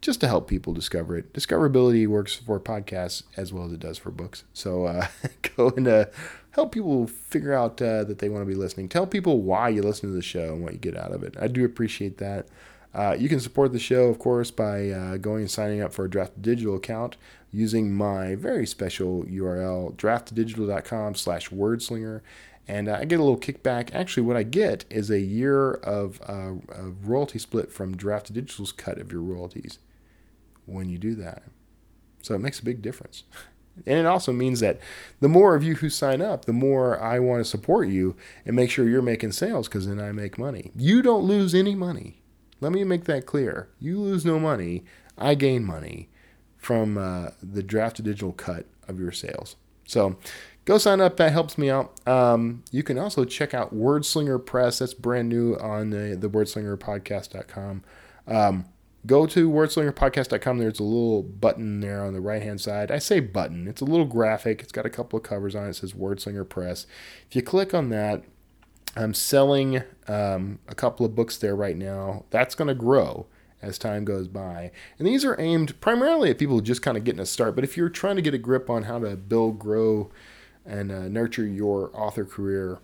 just to help people discover it. Discoverability works for podcasts as well as it does for books. So uh, *laughs* go and uh, help people figure out uh, that they want to be listening. Tell people why you listen to the show and what you get out of it. I do appreciate that. Uh, you can support the show, of course, by uh, going and signing up for a Draft Digital account using my very special URL, draftdigital.com slash wordslinger. And uh, I get a little kickback. Actually, what I get is a year of uh, royalty split from Draft Digital's cut of your royalties when you do that. So it makes a big difference. And it also means that the more of you who sign up, the more I want to support you and make sure you're making sales because then I make money. You don't lose any money. Let me make that clear. You lose no money. I gain money from uh, the draft digital cut of your sales. So go sign up. That helps me out. Um, you can also check out Wordslinger Press. That's brand new on the, the wordslingerpodcast.com. Um, go to wordslingerpodcast.com. There's a little button there on the right hand side. I say button, it's a little graphic. It's got a couple of covers on it. It says Wordslinger Press. If you click on that, I'm selling um, a couple of books there right now. That's going to grow as time goes by. And these are aimed primarily at people just kind of getting a start. But if you're trying to get a grip on how to build, grow, and uh, nurture your author career,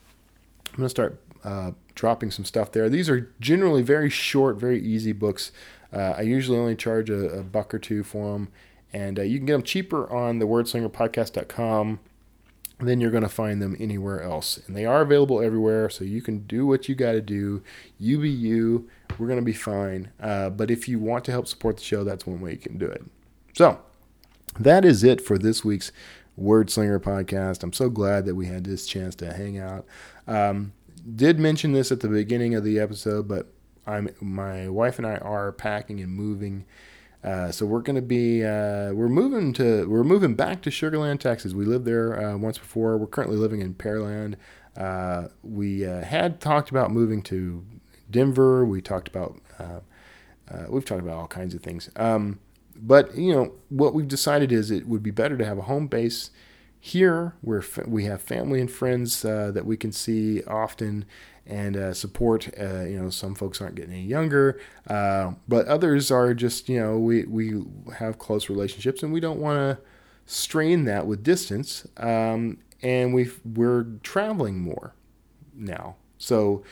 I'm going to start uh, dropping some stuff there. These are generally very short, very easy books. Uh, I usually only charge a, a, buck or two for them. And uh, you can get them cheaper on the wordslingerpodcast.com than you're going to find them anywhere else. And they are available everywhere, so you can do what you got to do. You be you. We're going to be fine. Uh, but if you want to help support the show, that's one way you can do it. So that is it for this week's Wordslinger podcast. I'm so glad that we had this chance to hang out. Um, did mention this at the beginning of the episode, but I'm my wife and I are packing and moving uh, so we're going to be uh, we're moving to we're moving back to Sugar Land, Texas. We lived there uh, once before. We're currently living in Pearland. Uh, we uh, had talked about moving to Denver. We talked about we've talked about all kinds of things. Um, but you know what we've decided is it would be better to have a home base here where we have family and friends that we can see often and uh, support. Uh, you know, some folks aren't getting any younger, uh, but others are just you know we we have close relationships and we don't want to strain that with distance. Um, and we we're traveling more now, so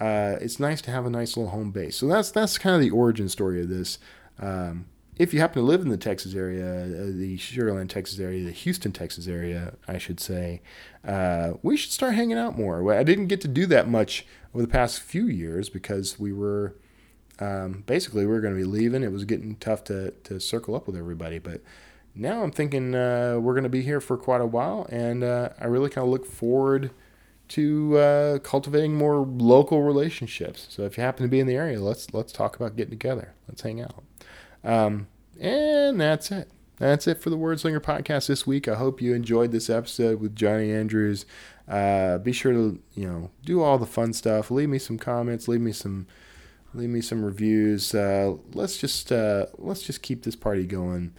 uh, it's nice to have a nice little home base. So that's that's kind of the origin story of this. Um, if you happen to live in the Texas area, uh, the Sugar Land, Texas area, the Houston, Texas area, I should say, uh, we should start hanging out more. I didn't get to do that much over the past few years because we were um, basically we were going to be leaving. It was getting tough to to circle up with everybody, but now I'm thinking uh, we're going to be here for quite a while, and uh, I really kind of look forward to uh, cultivating more local relationships. So if you happen to be in the area, let's let's talk about getting together. Let's hang out. Um, and that's it. That's it for the Wordslinger podcast this week. I hope you enjoyed this episode with Johnny Andrews. Uh, be sure to you know do all the fun stuff. Leave me some comments. Leave me some leave me some reviews. Uh, let's just uh, let's just keep this party going.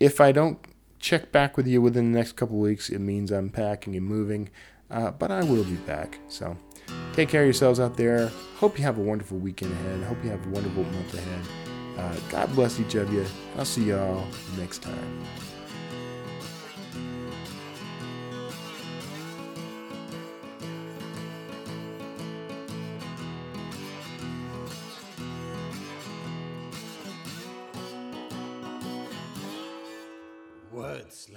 If I don't check back with you within the next couple weeks, it means I'm packing and moving. Uh, but I will be back. So take care of yourselves out there. Hope you have a wonderful weekend ahead. Hope you have a wonderful month ahead. Uh, God bless each of you. I'll see y'all next time. Wordslinger.